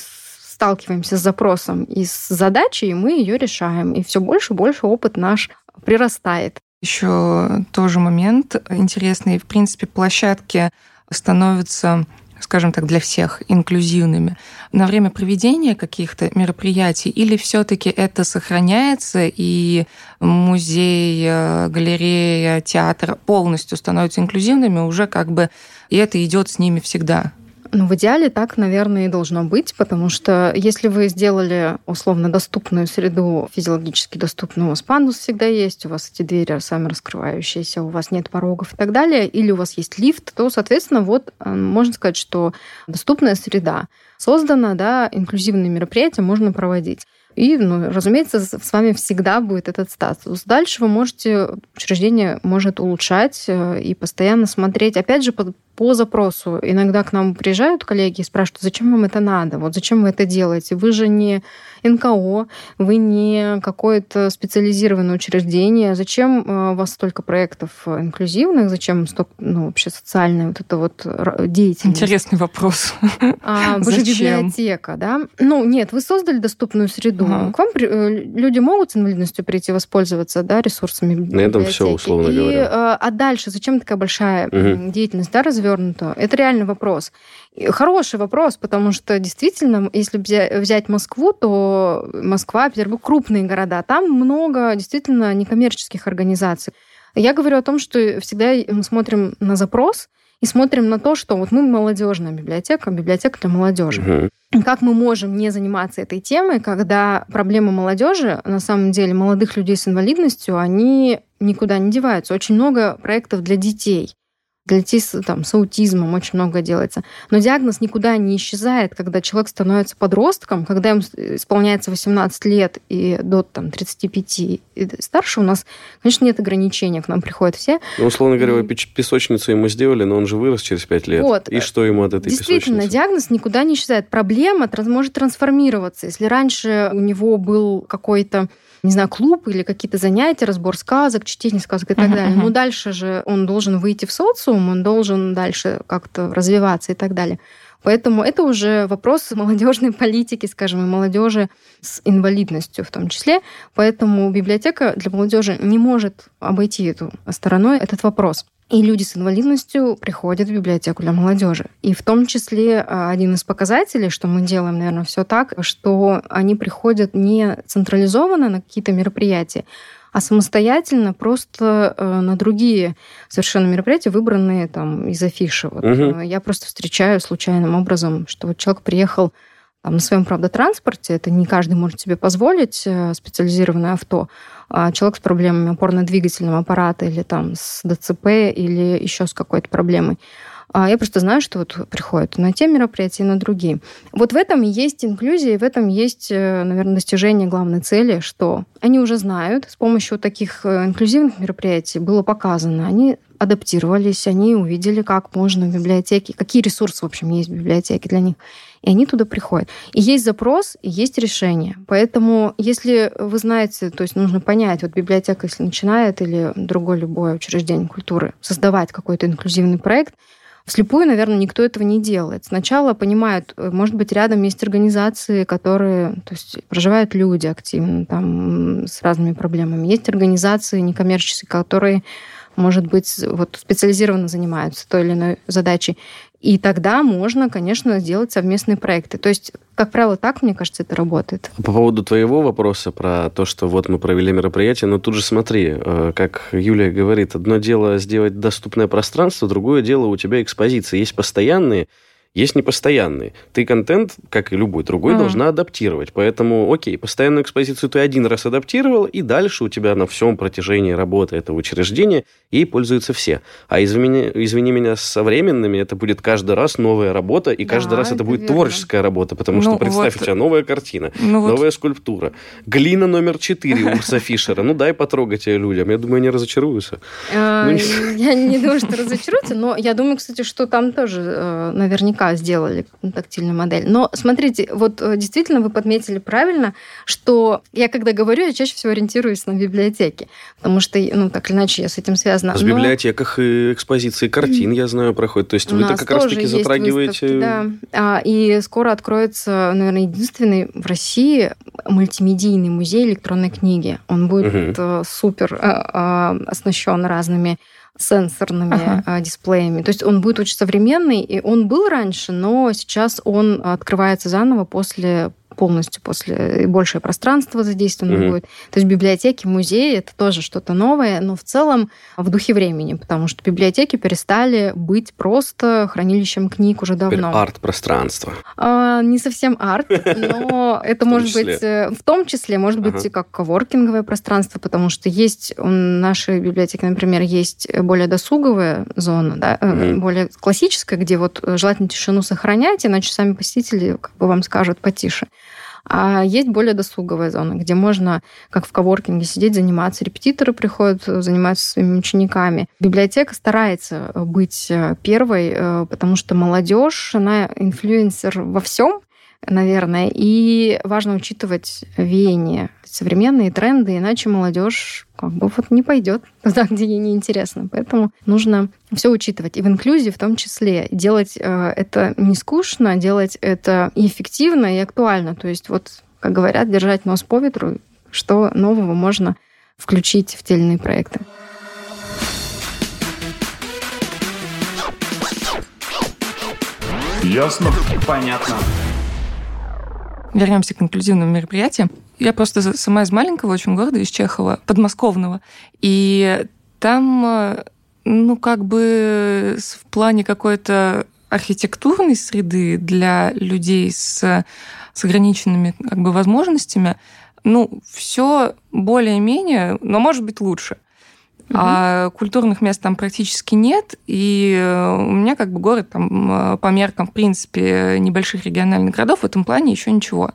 E: сталкиваемся с запросом и с задачей, и мы ее решаем. И все больше и больше опыт наш прирастает.
C: Еще тоже момент интересный. В принципе, площадки становятся скажем так, для всех инклюзивными на время проведения каких-то мероприятий, или все-таки это сохраняется и музей, э, галерея, театр полностью становятся инклюзивными уже как бы, и это идет с ними всегда?
E: Ну, в идеале так, наверное, и должно быть, потому что если вы сделали условно доступную среду, физиологически доступную, у вас пандус всегда есть, у вас эти двери сами раскрывающиеся, у вас нет порогов и так далее, или у вас есть лифт, то, соответственно, вот э, можно сказать, что доступная среда создана, да, инклюзивные мероприятия можно проводить. И, ну, разумеется, с вами всегда будет этот статус. Дальше вы можете, учреждение может улучшать э, и постоянно смотреть, опять же, по, по запросу. Иногда к нам приезжают коллеги и спрашивают, зачем вам это надо, вот зачем вы это делаете? Вы же не НКО, вы не какое-то специализированное учреждение. Зачем э, у вас столько проектов инклюзивных? Зачем столько, ну, вообще социальная вот эта вот деятельность?
C: Интересный вопрос.
E: А, <laughs> вы же библиотека, да? Ну, нет, вы создали доступную среду. Ага. К вам э, люди могут с инвалидностью прийти воспользоваться, да, ресурсами
D: На этом все, условно и, говоря.
E: А дальше зачем такая большая угу. деятельность, да, развернута? Это реальный вопрос. Хороший вопрос, потому что действительно, если взять Москву, то Москва, Петербург крупные города, там много действительно некоммерческих организаций. Я говорю о том, что всегда мы смотрим на запрос и смотрим на то, что вот мы молодежная библиотека, библиотека для молодежи. Угу. Как мы можем не заниматься этой темой, когда проблемы молодежи, на самом деле молодых людей с инвалидностью, они никуда не деваются. Очень много проектов для детей для детей с, там, с аутизмом очень много делается. Но диагноз никуда не исчезает, когда человек становится подростком, когда ему исполняется 18 лет и до там, 35 и старше, у нас, конечно, нет ограничений, к нам приходят все.
D: Ну, условно говоря, и... песочницу ему сделали, но он же вырос через 5 лет. Вот. И что ему от этой
E: Действительно,
D: песочницы?
E: диагноз никуда не исчезает. Проблема может трансформироваться. Если раньше у него был какой-то не знаю, клуб или какие-то занятия, разбор сказок, чтение сказок и так uh-huh, далее. Uh-huh. Но дальше же он должен выйти в социум, он должен дальше как-то развиваться и так далее. Поэтому это уже вопрос молодежной политики, скажем, и молодежи с инвалидностью в том числе. Поэтому библиотека для молодежи не может обойти эту стороной этот вопрос. И люди с инвалидностью приходят в библиотеку для молодежи. И в том числе а, один из показателей, что мы делаем, наверное, все так, что они приходят не централизованно на какие-то мероприятия, а самостоятельно просто э, на другие совершенно мероприятия, выбранные там из афиши. Вот. Угу. Я просто встречаю случайным образом, что вот человек приехал там, на своем, правда, транспорте, это не каждый может себе позволить, э, специализированное авто, а человек с проблемами опорно-двигательного аппарата или там с ДЦП или еще с какой-то проблемой. А я просто знаю, что вот приходят на те мероприятия и на другие. Вот в этом есть инклюзия, и в этом есть, э, наверное, достижение главной цели, что они уже знают, с помощью таких э, инклюзивных мероприятий было показано, они адаптировались, они увидели, как можно в библиотеке, какие ресурсы, в общем, есть в библиотеке для них и они туда приходят. И есть запрос, и есть решение. Поэтому, если вы знаете, то есть нужно понять, вот библиотека, если начинает, или другое любое учреждение культуры создавать какой-то инклюзивный проект, Вслепую, наверное, никто этого не делает. Сначала понимают, э, может быть, рядом есть организации, которые, то есть проживают люди активно, там, с разными проблемами. Есть организации некоммерческие, которые может быть, вот специализированно занимаются той или иной задачей. И тогда можно, конечно, сделать совместные проекты. То есть, как правило, так, мне кажется, это работает.
D: По поводу твоего вопроса про то, что вот мы провели мероприятие, но тут же смотри, э, как Юлия говорит, одно дело сделать доступное пространство, другое дело у тебя экспозиции. Есть постоянные есть непостоянные. Ты контент, как и любой другой, mm-hmm. должна адаптировать. Поэтому, окей, постоянную экспозицию ты один раз адаптировал, и дальше у тебя на всем протяжении работы этого учреждения ей пользуются все. А извини, извини меня, со временными это будет каждый раз новая работа, и каждый да, раз это, будет верно. творческая работа, потому ну, что представь, вот... у тебя новая картина, ну, новая вот... скульптура, глина номер четыре Урса Фишера. Ну дай потрогать ее людям. Я думаю, они разочаруются.
E: Ну, я не думаю, что разочаруются, но я думаю, кстати, что там тоже э, наверняка сделали тактильную модель. Но смотрите, вот э, действительно вы подметили правильно, что я когда говорю, я чаще всего ориентируюсь на библиотеки, потому что, ну, так или иначе, я с этим связана.
D: В Но... библиотеках и экспозиции картин, я знаю, проходят. То есть вы-то как раз-таки затрагиваете... Выставки,
E: да. А, и скоро откроется, наверное, единственный в России мультимедийный музей электронной книги. Он будет угу. супер оснащен разными сенсорными ага. А, дисплеями. То есть он будет очень современный, и он был раньше, но сейчас он открывается заново после полностью после и большее пространство задействовано mm-hmm. будет. То есть библиотеки, музеи это тоже что-то новое, но в целом в духе времени, потому что библиотеки перестали быть просто хранилищем книг уже давно.
D: арт-пространство.
E: А, не совсем арт, но <laughs> это может быть э, в том числе может быть и как коворкинговое пространство, потому что есть в нашей библиотеке, например, есть более досуговая зона, да, mm-hmm. более классическая, где вот желательно тишину сохранять, иначе сами посетители как бы вам скажут потише. А есть более досуговая зона, где можно, как в коворкинге, сидеть, заниматься. Репетиторы приходят, заниматься своими учениками. Библиотека старается быть первой, потому что молодежь, она инфлюенсер во всем, наверное. И важно учитывать веяние, современные тренды, иначе молодежь как бы вот не пойдет <laughs> туда, где ей неинтересно. Поэтому нужно все учитывать. И в инклюзии в том числе. Делать э, это не скучно, делать это и эффективно, и актуально. То есть вот, как говорят, держать нос по ветру, что нового можно включить в те или иные проекты.
A: Ясно? Понятно.
C: Вернемся к инклюзивным мероприятиям. Я просто сама из маленького очень города, из Чехова, подмосковного. И там, э, ну, как бы в плане какой-то архитектурной среды для людей с, с ограниченными как бы, возможностями, ну, все более-менее, но может быть лучше. Угу. А культурных мест там практически нет, и э, у меня как бы город там э, по меркам, в принципе, небольших региональных городов в этом плане еще ничего.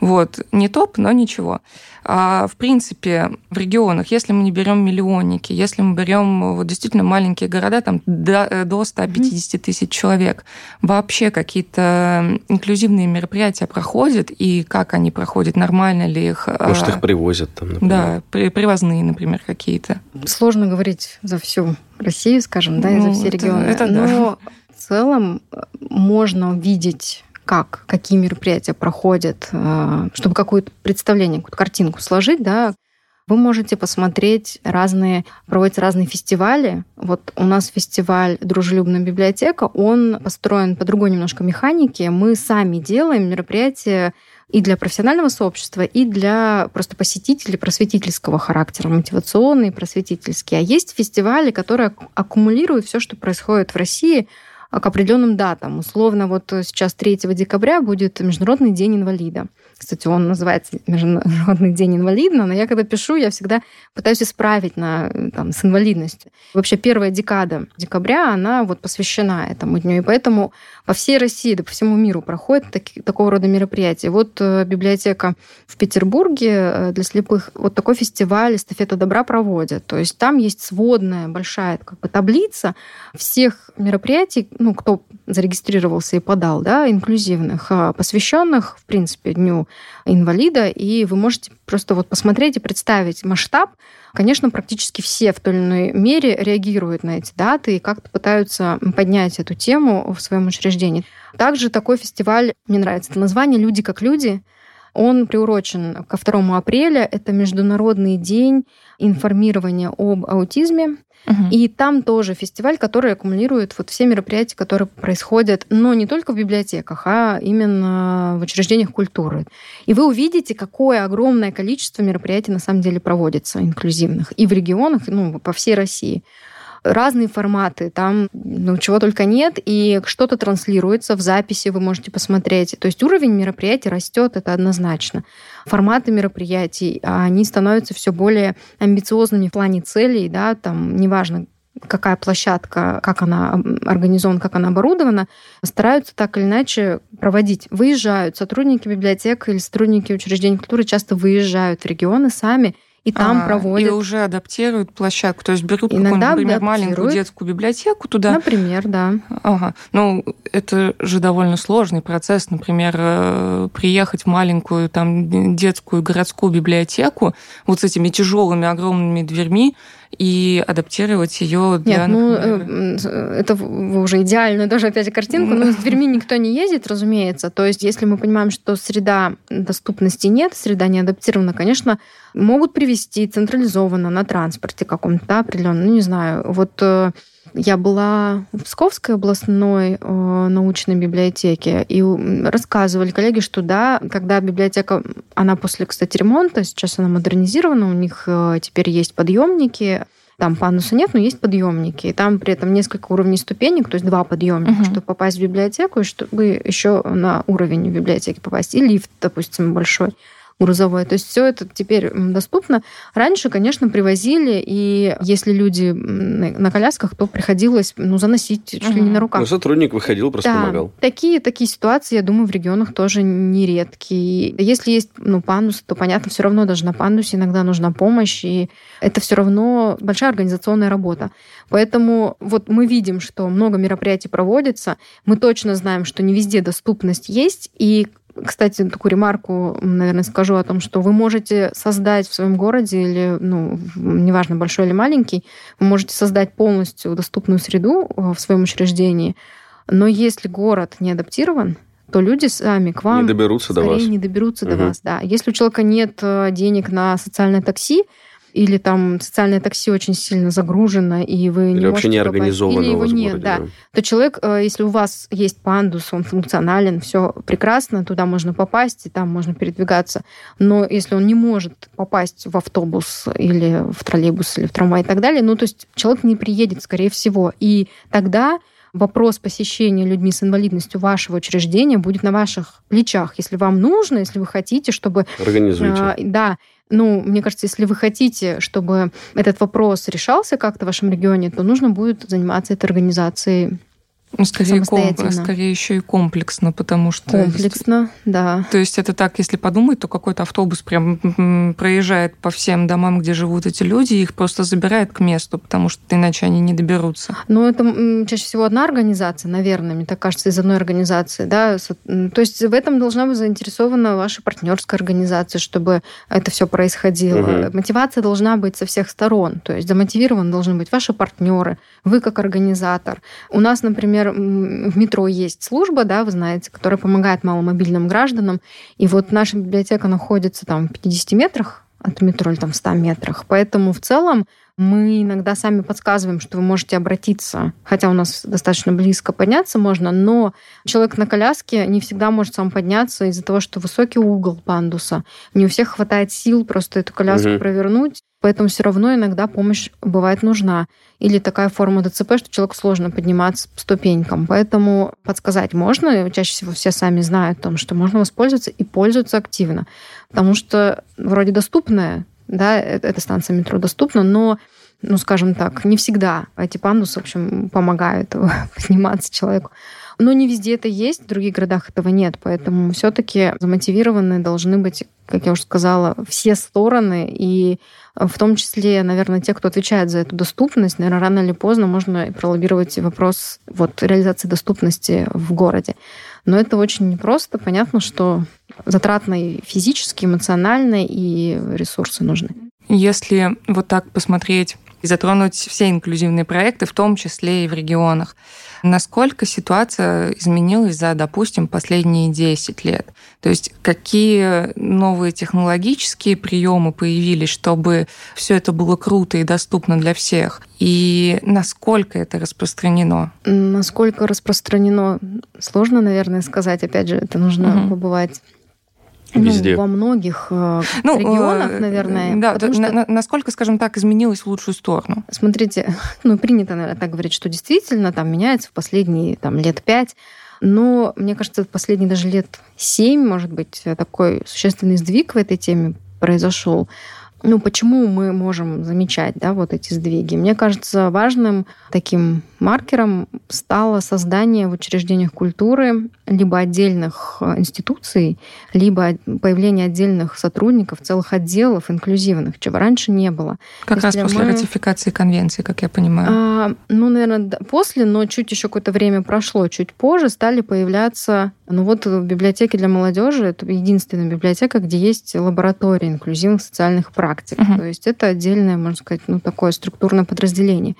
C: Вот. Не топ, но ничего. А, в принципе, в регионах, если мы не берем миллионники, если мы берем вот, действительно маленькие города, там до, до 150 тысяч человек, вообще какие-то инклюзивные мероприятия проходят, и как они проходят, нормально ли их...
D: Может, а, их привозят там, например.
C: Да, привозные, например, какие-то.
E: Сложно говорить за всю Россию, скажем, да, и ну, за все регионы. Это, это Но да. в целом э, можно увидеть как, какие мероприятия проходят, э, чтобы какое-то представление, какую-то картинку сложить, да, вы можете посмотреть разные, проводятся разные фестивали. Вот у нас фестиваль «Дружелюбная библиотека», он построен по другой немножко механике. Мы сами делаем мероприятия и для профессионального сообщества, и для просто посетителей просветительского характера, мотивационные, просветительские. А есть фестивали, которые аккумулируют все, что происходит в России – к определенным датам. Условно, вот сейчас 3 декабря будет Международный день инвалида. Кстати, он называется Международный день инвалида, но я когда пишу, я всегда пытаюсь исправить на, там, с инвалидностью. Вообще первая декада декабря, она вот посвящена этому дню. И поэтому по всей России, да по всему миру проходят таки, такого рода мероприятия. Вот э, библиотека в Петербурге э, для слепых вот такой фестиваль «Эстафета добра» проводят. То есть там есть сводная большая как бы, таблица всех мероприятий, ну, кто зарегистрировался и подал, да, инклюзивных, а, посвященных, в принципе, Дню инвалида, и вы можете просто вот посмотреть и представить масштаб. Конечно, практически все в той или иной мере реагируют на эти даты и как-то пытаются поднять эту тему в своем учреждении. Также такой фестиваль, мне нравится это название «Люди как люди», он приурочен ко 2 апреля. Это Международный день информирования об аутизме. И там тоже фестиваль, который аккумулирует вот все мероприятия, которые происходят, но не только в библиотеках, а именно в учреждениях культуры. И вы увидите, какое огромное количество мероприятий на самом деле проводится инклюзивных и в регионах, ну, по всей России разные форматы, там ну, чего только нет, и что-то транслируется в записи, вы можете посмотреть. То есть уровень мероприятий растет, это однозначно. Форматы мероприятий, они становятся все более амбициозными в плане целей, да, там, неважно, какая площадка, как она организована, как она оборудована, стараются так или иначе проводить. Выезжают сотрудники библиотек или сотрудники учреждений культуры часто выезжают в регионы сами и там а, проводят.
C: И уже адаптируют площадку. То есть берут Иногда например, маленькую детскую библиотеку туда.
E: Например, да.
C: Ага. Ну, это же довольно сложный процесс. Например, э, приехать в маленькую там детскую городскую библиотеку вот с этими тяжелыми огромными дверьми, и адаптировать ее
E: для... Нет, ну, э, это уже идеальную даже опять картинку, но с дверьми никто не ездит, разумеется. То есть, если мы понимаем, что среда доступности нет, среда не адаптирована, конечно, могут привести централизованно на транспорте каком-то да, определенном, ну, не знаю. Вот э, я была в Псковской областной э, научной библиотеке, и рассказывали коллеги, что да, когда библиотека, она после, кстати, ремонта, сейчас она модернизирована, у них э, теперь есть подъемники, там пандуса нет, но есть подъемники. И там при этом несколько уровней ступенек, то есть два подъемника, угу. чтобы попасть в библиотеку, и чтобы еще на уровень библиотеки попасть. И лифт, допустим, большой. Грузовой. То есть все это теперь доступно. Раньше, конечно, привозили, и если люди на колясках, то приходилось ну, заносить чуть ли не на руках.
D: Ну, сотрудник выходил, просто
E: да,
D: помогал.
E: Такие, такие ситуации, я думаю, в регионах тоже нередкие. Если есть ну, пандус, то, понятно, все равно даже на пандусе иногда нужна помощь, и это все равно большая организационная работа. Поэтому вот мы видим, что много мероприятий проводится, мы точно знаем, что не везде доступность есть, и кстати, такую ремарку, наверное, скажу о том, что вы можете создать в своем городе или, ну, неважно, большой или маленький, вы можете создать полностью доступную среду э, в своем учреждении, но если город не адаптирован, то люди сами к вам
D: не доберутся до вас.
E: не доберутся угу. до вас. Да. Если у человека нет э, денег на социальное такси, или там социальное такси очень сильно загружено, и вы
D: или
E: не
D: вообще не организовано
E: или его нет, городе, да. да, то человек, э, если у вас есть пандус, он функционален, все прекрасно, туда можно попасть, и там можно передвигаться. Но если он не может попасть в автобус или в троллейбус или в трамвай и так далее, ну, то есть человек не приедет, скорее всего. И тогда вопрос посещения людьми с инвалидностью вашего учреждения будет на ваших плечах. Если вам нужно, если вы хотите, чтобы...
D: Организуйте.
E: Э, да, ну, мне кажется, если вы хотите, чтобы этот вопрос решался как-то в вашем регионе, то нужно будет заниматься этой организацией
C: ну, скорее, ком, скорее еще и комплексно, потому что...
E: Комплексно, да.
C: То есть это так, если подумать, то какой-то автобус прям проезжает по всем домам, где живут эти люди, и их просто забирает к месту, потому что иначе они не доберутся.
E: Ну, это чаще всего одна организация, наверное, мне так кажется, из одной организации, да. То есть в этом должна быть заинтересована ваша партнерская организация, чтобы это все происходило. Угу. Мотивация должна быть со всех сторон. То есть замотивированы должны быть ваши партнеры, вы как организатор. У нас, например, например, в метро есть служба, да, вы знаете, которая помогает маломобильным гражданам. И вот наша библиотека находится там в 50 метрах от метро или там в 100 метрах. Поэтому в целом мы иногда сами подсказываем, что вы можете обратиться, хотя у нас достаточно близко подняться можно, но человек на коляске не всегда может сам подняться из-за того, что высокий угол пандуса. Не у всех хватает сил просто эту коляску угу. провернуть. Поэтому все равно иногда помощь бывает нужна. Или такая форма ДЦП, что человеку сложно подниматься по ступенькам. Поэтому подсказать можно. Чаще всего все сами знают о том, что можно воспользоваться и пользоваться активно. Потому что вроде доступная да, э, эта станция метро доступна, но ну, скажем так, не всегда эти пандусы, в общем, помогают <laughs> подниматься человеку. Но не везде это есть, в других городах этого нет, поэтому все-таки замотивированы должны быть, как я уже сказала, все стороны, и в том числе, наверное, те, кто отвечает за эту доступность, наверное, рано или поздно можно пролоббировать вопрос вот, реализации доступности в городе. Но это очень непросто. Понятно, что затратно и физически, эмоционально, и ресурсы нужны.
C: Если вот так посмотреть и затронуть все инклюзивные проекты, в том числе и в регионах, Насколько ситуация изменилась за, допустим, последние 10 лет? То есть какие новые технологические приемы появились, чтобы все это было круто и доступно для всех? И насколько это распространено?
E: Насколько распространено, сложно, наверное, сказать. Опять же, это нужно угу. побывать
D: Везде.
E: Ну, во многих э, ну, регионах, э, наверное.
C: Да, потому что... на, насколько, скажем так, изменилось в лучшую сторону?
E: Смотрите, <laughs> ну, принято, наверное, так говорить, что действительно там меняется в последние там, лет пять. Но, мне кажется, в последние даже лет семь, может быть, такой существенный сдвиг в этой теме произошел ну, почему мы можем замечать да, вот эти сдвиги? Мне кажется, важным таким маркером стало создание в учреждениях культуры либо отдельных э, институций, либо появление отдельных сотрудников, целых отделов инклюзивных, чего раньше не было.
C: Как Если раз после мы... ратификации конвенции, как я понимаю.
E: А, ну, наверное, после, но чуть еще какое-то время прошло, чуть позже стали появляться ну вот в библиотеке для молодежи это единственная библиотека, где есть лаборатория инклюзивных социальных практик. Uh-huh. То есть это отдельное, можно сказать, ну такое структурное подразделение.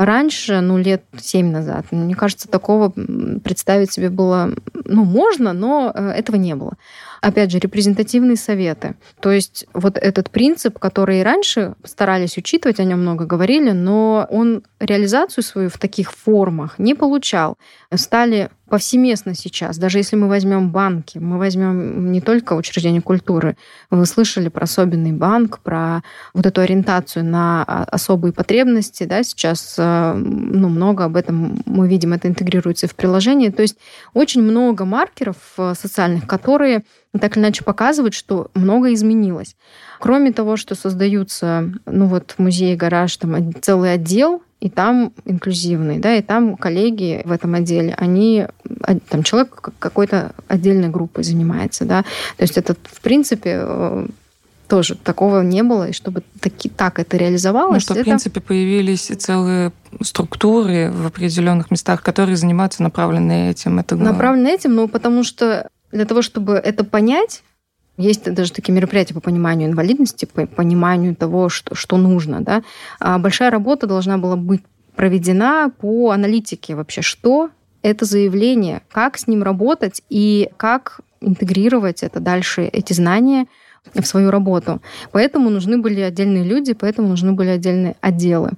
E: Раньше, ну, лет семь назад, мне кажется, такого представить себе было, ну, можно, но э, этого не было. Опять же, репрезентативные советы. То есть вот этот принцип, который и раньше старались учитывать, о нем много говорили, но он реализацию свою в таких формах не получал. Стали повсеместно сейчас. Даже если мы возьмем банки, мы возьмем не только учреждения культуры. Вы слышали про особенный банк, про вот эту ориентацию на а, особые потребности. Да? Сейчас э, ну, много об этом мы видим, это интегрируется в приложение. То есть очень много маркеров э, социальных, которые так или иначе показывают, что много изменилось. Кроме того, что создаются, ну вот в музее «Гараж» там целый отдел и там инклюзивный, да, и там коллеги в этом отделе, они, там человек какой-то отдельной группой занимается, да, то есть это, в принципе, э, тоже такого не было, и чтобы таки, так это реализовалось. Ну,
C: что,
E: это...
C: в принципе, появились целые структуры в определенных местах, которые занимаются направленные этим. Это
E: направленные этим, ну, потому что для того, чтобы это понять, есть даже такие мероприятия по пониманию инвалидности, по пониманию того, что, что нужно. Да? А большая работа должна была быть проведена по аналитике вообще, что это заявление, как с ним работать и как интегрировать это дальше, эти знания в свою работу. Поэтому нужны были отдельные люди, поэтому нужны были отдельные отделы.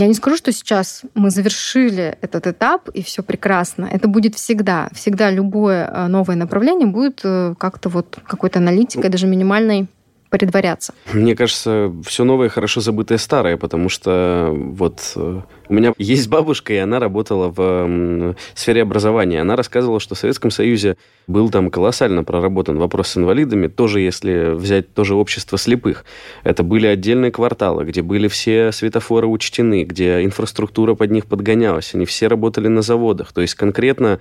E: Я не скажу, что сейчас мы завершили этот этап, и все прекрасно. Это будет всегда. Всегда любое э, новое направление будет э, как-то вот какой-то аналитикой, даже минимальной предваряться?
D: Мне кажется, все новое хорошо забытое старое, потому что вот э, у меня <laughs> есть бабушка, и она работала в сфере образования. Она рассказывала, что в Советском Союзе был там колоссально проработан вопрос с инвалидами, тоже если взять тоже общество слепых. Это были отдельные кварталы, где были все светофоры учтены, где инфраструктура под них подгонялась, они все работали на заводах. То есть конкретно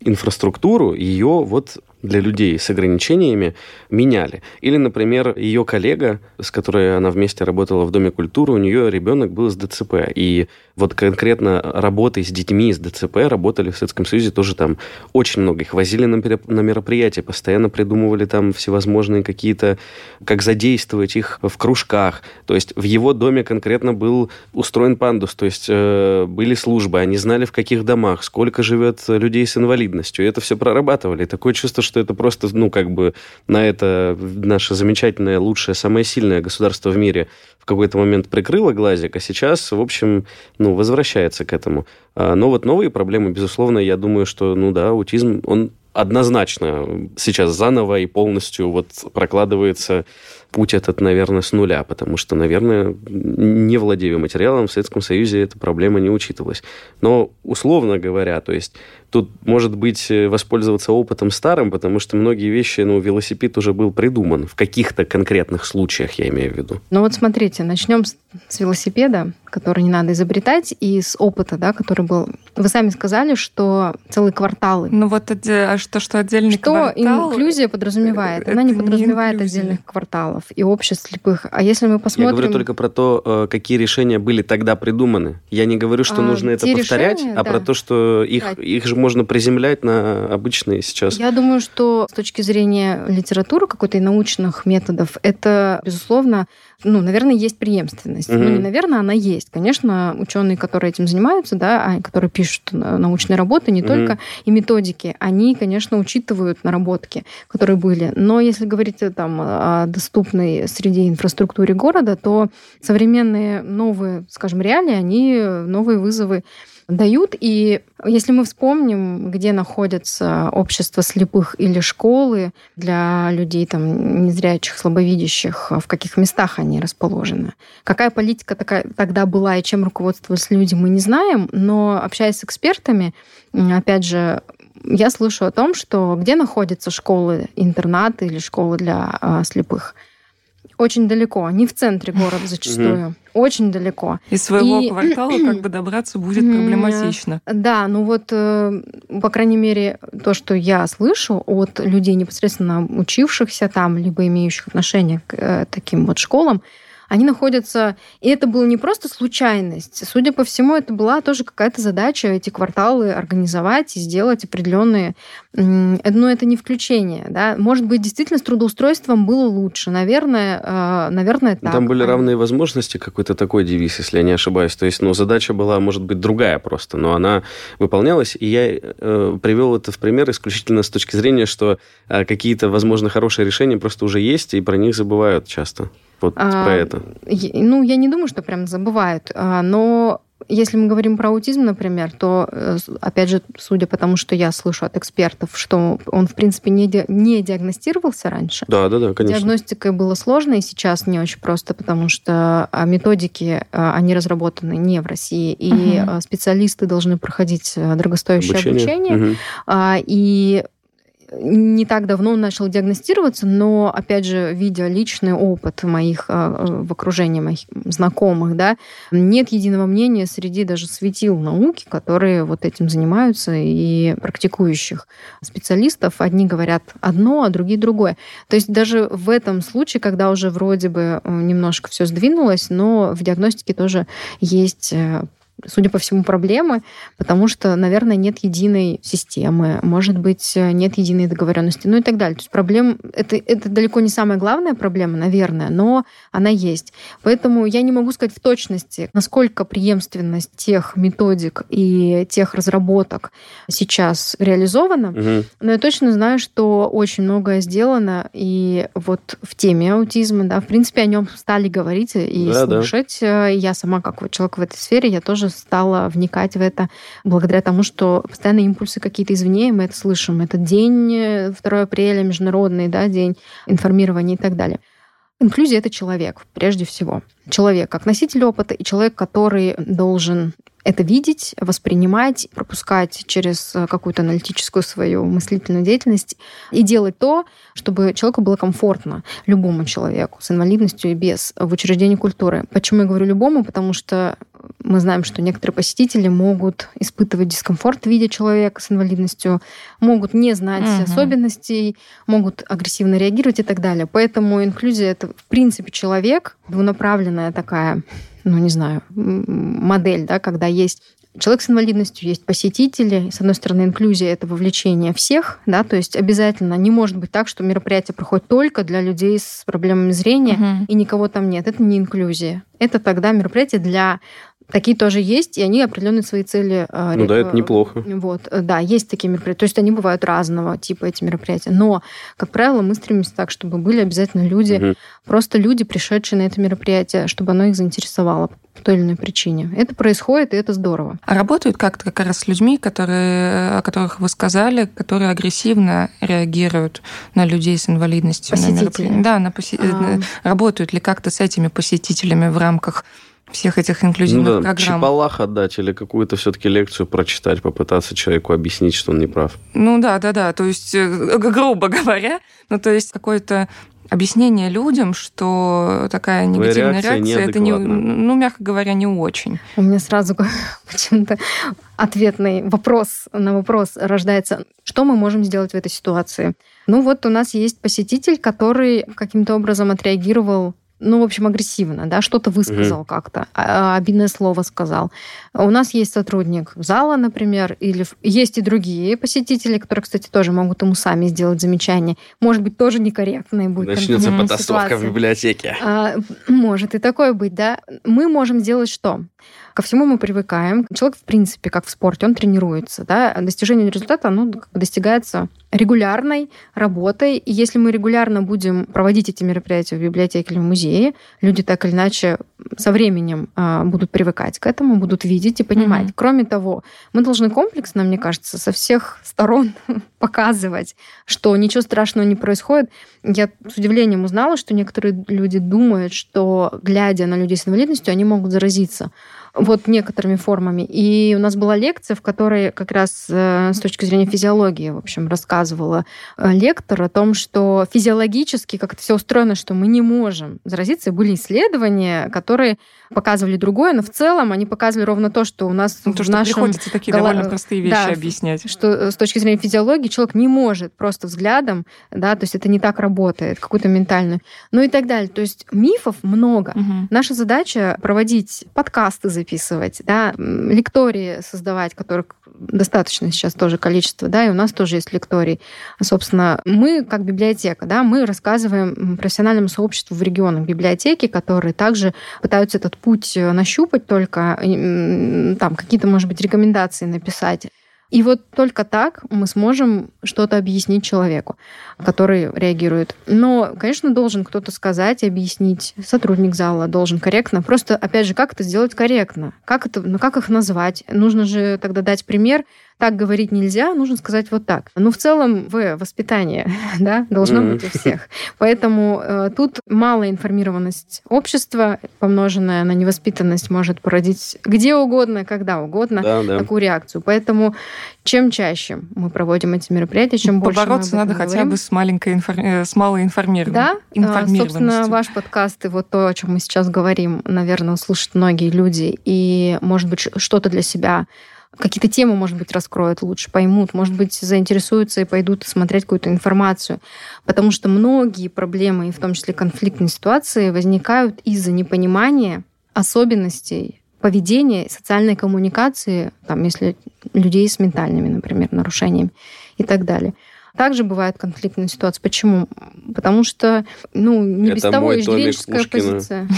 D: инфраструктуру, ее вот для людей с ограничениями меняли. Или, например, ее коллега, с которой она вместе работала в Доме культуры, у нее ребенок был с ДЦП. И вот конкретно работой с детьми с ДЦП работали в Советском Союзе тоже там очень много. Их возили на, на мероприятия, постоянно придумывали там всевозможные какие-то, как задействовать их в кружках. То есть в его доме конкретно был устроен пандус, то есть э, были службы, они знали, в каких домах, сколько живет людей с инвалидностью. И это все прорабатывали. такое чувство, что это просто, ну, как бы на это наше замечательное, лучшее, самое сильное государство в мире в какой-то момент прикрыло глазик, а сейчас, в общем, ну, возвращается к этому. А, но вот новые проблемы, безусловно, я думаю, что, ну да, аутизм, он однозначно сейчас заново и полностью вот прокладывается путь этот, наверное, с нуля, потому что, наверное, не владея материалом, в Советском Союзе эта проблема не учитывалась. Но, условно говоря, то есть тут, может быть, э, воспользоваться опытом старым, потому что многие вещи, ну, велосипед уже был придуман в каких-то конкретных случаях, я имею в виду.
E: Ну вот смотрите, начнем с, с велосипеда, который не надо изобретать, и с опыта, да, который был. Вы сами сказали, что целые кварталы.
C: Ну вот а что, что отдельный
E: что
C: квартал...
E: инклюзия подразумевает? Она не подразумевает не отдельных кварталов и обществ слепых. А если мы посмотрим...
D: Я говорю только про то, э, какие решения были тогда придуманы. Я не говорю, что а, нужно это повторять, решения, а да. про то, что их, их же можно приземлять на обычные сейчас.
E: Я думаю, что с точки зрения литературы какой-то и научных методов, это, безусловно, ну, наверное, есть преемственность. Mm-hmm. Ну, не наверное, она есть. Конечно, ученые, которые этим занимаются, да, а, которые пишут научные работы, не mm-hmm. только и методики, они, конечно, учитывают наработки, которые были. Но если говорить э, там о доступной среди инфраструктуре города, то современные новые, скажем, реалии, они новые вызовы дают. И если мы вспомним, где находятся общества слепых или школы для людей там, незрячих, слабовидящих, в каких местах они расположены. Какая политика такая, тогда была и чем руководствовались люди, мы не знаем, но общаясь с экспертами, опять же, я слышу о том, что где находятся школы, интернаты или школы для а, слепых – очень далеко, не в центре города зачастую. Очень далеко.
C: Из своего и... квартала <clears throat> как бы добраться будет проблематично.
E: Да, ну вот, э, по крайней мере, то, что я слышу от людей, непосредственно учившихся там, либо имеющих отношение к э, таким вот школам, они находятся... И это было не просто случайность. Судя по всему, это была тоже какая-то задача эти кварталы организовать и сделать определенные... Но это не включение. Да? Может быть, действительно с трудоустройством было лучше. Наверное, э, наверное так.
D: Там были равные возможности, какой-то такой девиз, если я не ошибаюсь. То есть, ну, задача была, может быть, другая просто, но она выполнялась. И я э, привел это в пример исключительно с точки зрения, что э, какие-то, возможно, хорошие решения просто уже есть, и про них забывают часто. Вот а, про это.
E: Ну, я не думаю, что прям забывают. А, но Если мы говорим про аутизм, например, то, э, опять же, судя по тому, что я слышу от экспертов, что он, в принципе, не, ди- не диагностировался раньше.
D: Да, да, да, конечно.
E: Диагностикой было сложно, и сейчас не очень просто, потому что а, методики, а, они разработаны не в России, и специалисты должны проходить а, дорогостоящее обучение.
D: Мгм.
E: А, И не так давно он начал диагностироваться, но, опять же, видя личный опыт моих а, в окружении моих знакомых, да, нет единого мнения среди даже светил науки, которые вот этим занимаются, и практикующих специалистов. Одни говорят одно, а другие другое. То есть даже в этом случае, когда уже вроде бы э, немножко все сдвинулось, но в диагностике тоже есть э, судя по всему, проблемы, потому что, наверное, нет единой системы, может быть, нет единой договоренности, ну и так далее. То есть проблем это, это далеко не самая главная проблема, наверное, но она есть. Поэтому я не могу сказать в точности, насколько преемственность тех методик и тех разработок сейчас реализована,
D: Мгм.
E: но я точно знаю, что очень многое сделано, и вот в теме аутизма, да, в принципе, о нем стали говорить и
D: Да, да.
E: слушать. Э, Я сама, как вот человек в этой сфере, я тоже стала вникать в это благодаря тому, что постоянно импульсы какие-то извне, мы это слышим. Это день, э, 2 апреля, международный да, день информирования и так далее. Инклюзия — это человек, прежде всего. Человек как носитель опыта и человек, который должен это видеть, воспринимать, пропускать через э, какую-то аналитическую свою мыслительную деятельность и делать то, чтобы человеку было комфортно, любому человеку с инвалидностью и без, в учреждении культуры. Почему я говорю любому? Потому что мы знаем, что некоторые посетители могут испытывать дискомфорт, видя человека с инвалидностью, могут не знать
C: Мгм.
E: особенностей, могут агрессивно реагировать и так далее. Поэтому инклюзия — это, в принципе, человек, двунаправленная такая, ну, не знаю, модель, да, когда есть человек с инвалидностью, есть посетители. С одной стороны, инклюзия — это вовлечение всех, да, то есть обязательно не может быть так, что мероприятие проходит только для людей с проблемами зрения,
C: Мгм.
E: и никого там нет. Это не инклюзия. Это тогда мероприятие для... Такие тоже есть, и они определенные свои цели... э,
D: Ну да, это неплохо.
E: Вот, да, есть такие мероприятия. То есть они бывают разного типа, эти мероприятия. Но, как правило, мы стремимся так, чтобы были обязательно люди,
D: Мгм.
E: просто люди, пришедшие на это мероприятие, чтобы оно их заинтересовало по той или иной причине. Это происходит, и это здорово.
C: А работают как-то как раз с людьми, которые, о которых вы сказали, которые агрессивно реагируют на людей с инвалидностью. на
E: Посетители.
C: мероприятии? Да, на посе-
E: А.
C: э, работают ли как-то с этими посетителями в рамках всех этих инклюзивных
D: Ну да,
C: программ?
D: чепалах отдать или какую-то все-таки лекцию прочитать, попытаться человеку объяснить, что он не прав.
C: Ну да, да, да. То есть, э, грубо говоря, ну то есть какое-то объяснение людям, что такая негативная
D: реакция
C: реакция, это не, ну, мягко говоря, не очень.
E: У меня сразу <laughs> почему-то ответный вопрос на вопрос рождается. Что мы можем сделать в этой ситуации? Ну вот у нас есть посетитель, который каким-то образом отреагировал ну, в общем, агрессивно, да, что-то высказал как-то, а- обидное слово сказал. У нас есть сотрудник зала, например, или есть и другие посетители, которые, кстати, тоже могут ему сами сделать замечание. Может быть, тоже некорректные будет
D: Начнется потасовка в библиотеке.
E: А, может и такое быть, да. Мы можем сделать что? Ко всему мы привыкаем. Человек, в принципе, как в спорте, он тренируется. Да? Достижение результата оно достигается регулярной работой. И если мы регулярно будем проводить эти мероприятия в библиотеке или в музее, люди так или иначе со временем а, будут привыкать к этому, будут видеть и понимать.
C: Мгм.
E: Кроме того, мы должны комплексно, мне кажется, со всех сторон <laughs> показывать, что ничего страшного не происходит. Я с удивлением узнала, что некоторые люди думают, что, глядя на людей с инвалидностью, они могут заразиться вот некоторыми формами. И у нас была лекция, в которой как раз э, с точки зрения физиологии, в общем, рассказывала э, лектор о том, что физиологически как это все устроено, что мы не можем заразиться. И были исследования, которые показывали другое, но в целом они показывали ровно то, что у нас
C: Ну, то,
E: в
C: что
E: нашем
C: приходится такие
E: голо-
C: довольно простые вещи
E: да,
C: объяснять.
E: что э, с точки зрения физиологии человек не может просто взглядом, да, то есть это не так работает, какую-то ментальную, ну и так далее. То есть мифов много.
C: Мгм.
E: Наша задача проводить подкасты записывать, да, лектории создавать, которых достаточно сейчас тоже количество, да, и у нас тоже есть лектории. Собственно, мы, как библиотека, да, мы рассказываем профессиональному сообществу в регионах библиотеки, которые также пытаются этот путь э, нащупать только, там какие-то, может быть, рекомендации написать. И вот только так мы сможем что-то объяснить человеку, который реагирует. Но, конечно, должен кто-то сказать, объяснить. Сотрудник зала должен корректно. Просто, опять же, как это сделать корректно? Как, это, ну, как их назвать? Нужно же тогда дать пример так говорить нельзя, нужно сказать вот так. Ну, в целом, в воспитание, <laughs> да, должно mm-hmm. быть у всех. Поэтому э, тут малая информированность общества, помноженная на невоспитанность, может породить где угодно, когда угодно да, да. такую реакцию. Поэтому чем чаще мы проводим эти мероприятия, чем
C: Побороться
E: больше
C: мы надо
E: говорим.
C: хотя бы с маленькой инфор... Э, с малой информированностью.
E: Да, а, собственно, ваш подкаст и вот то, о чем мы сейчас говорим, наверное, услышат многие люди, и, может быть, что-то для себя какие-то темы, может быть, раскроют лучше, поймут, может быть, заинтересуются и пойдут смотреть какую-то информацию. Потому что многие проблемы, и в том числе конфликтные ситуации, возникают из-за непонимания особенностей поведения, социальной коммуникации, там, если людей с ментальными, например, нарушениями и так далее. Также бывают конфликтные ситуации. Почему? Потому что, ну, не Это без того иждивенческая позиция.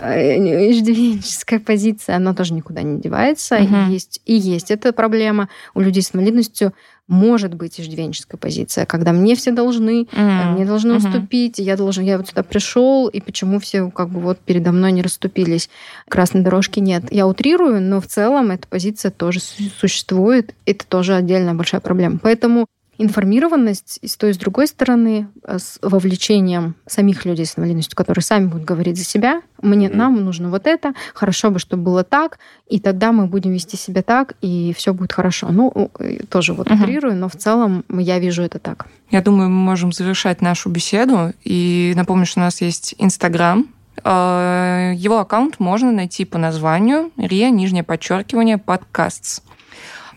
E: Э, иждивенческая позиция, она тоже никуда не девается. Угу. И, есть, и есть эта проблема. У людей с инвалидностью может быть иждивенческая позиция, когда мне все должны, mm. мне должны mm-hmm. уступить, я должен, я вот сюда пришел, и почему все как бы вот передо мной не расступились. Красной дорожки нет. Я утрирую, но в целом эта позиция тоже существует. Это тоже отдельная большая проблема. Поэтому информированность и с той, и с другой стороны, э, с вовлечением самих людей с инвалидностью, которые сами будут говорить за себя. Мне, mm-hmm. Нам нужно вот это, хорошо бы, чтобы было так, и тогда мы будем вести себя так, и все будет хорошо. Ну, тоже вот утрирую, mm-hmm. но в целом я вижу это так.
C: Я думаю, мы можем завершать нашу беседу. И напомню, что у нас есть Инстаграм, э, его аккаунт можно найти по названию РИА, нижнее подчеркивание, подкастс.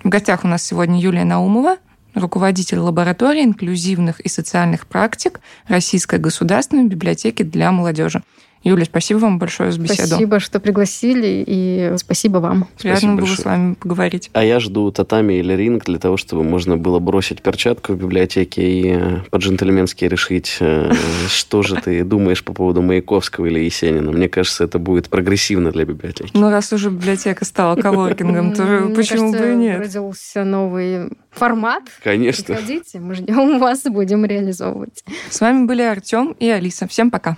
C: В гостях у нас сегодня Юлия Наумова, руководитель лаборатории инклюзивных и социальных практик Российской государственной библиотеки для молодежи. Юля, спасибо вам большое за беседу.
E: Спасибо, что пригласили, и спасибо вам.
C: Приятно
E: спасибо
C: было большое. с вами поговорить.
D: А я жду татами или ринг для того, чтобы можно было бросить перчатку в библиотеке и э, по-джентльменски решить, э, <laughs> что же ты думаешь по поводу Маяковского или Есенина. Мне кажется, это будет прогрессивно для библиотеки.
C: Ну, раз уже библиотека стала коворкингом, то почему бы и нет?
E: родился новый формат.
D: Конечно.
E: Приходите, мы ждем вас и будем реализовывать.
C: С вами были Артем и Алиса. Всем пока.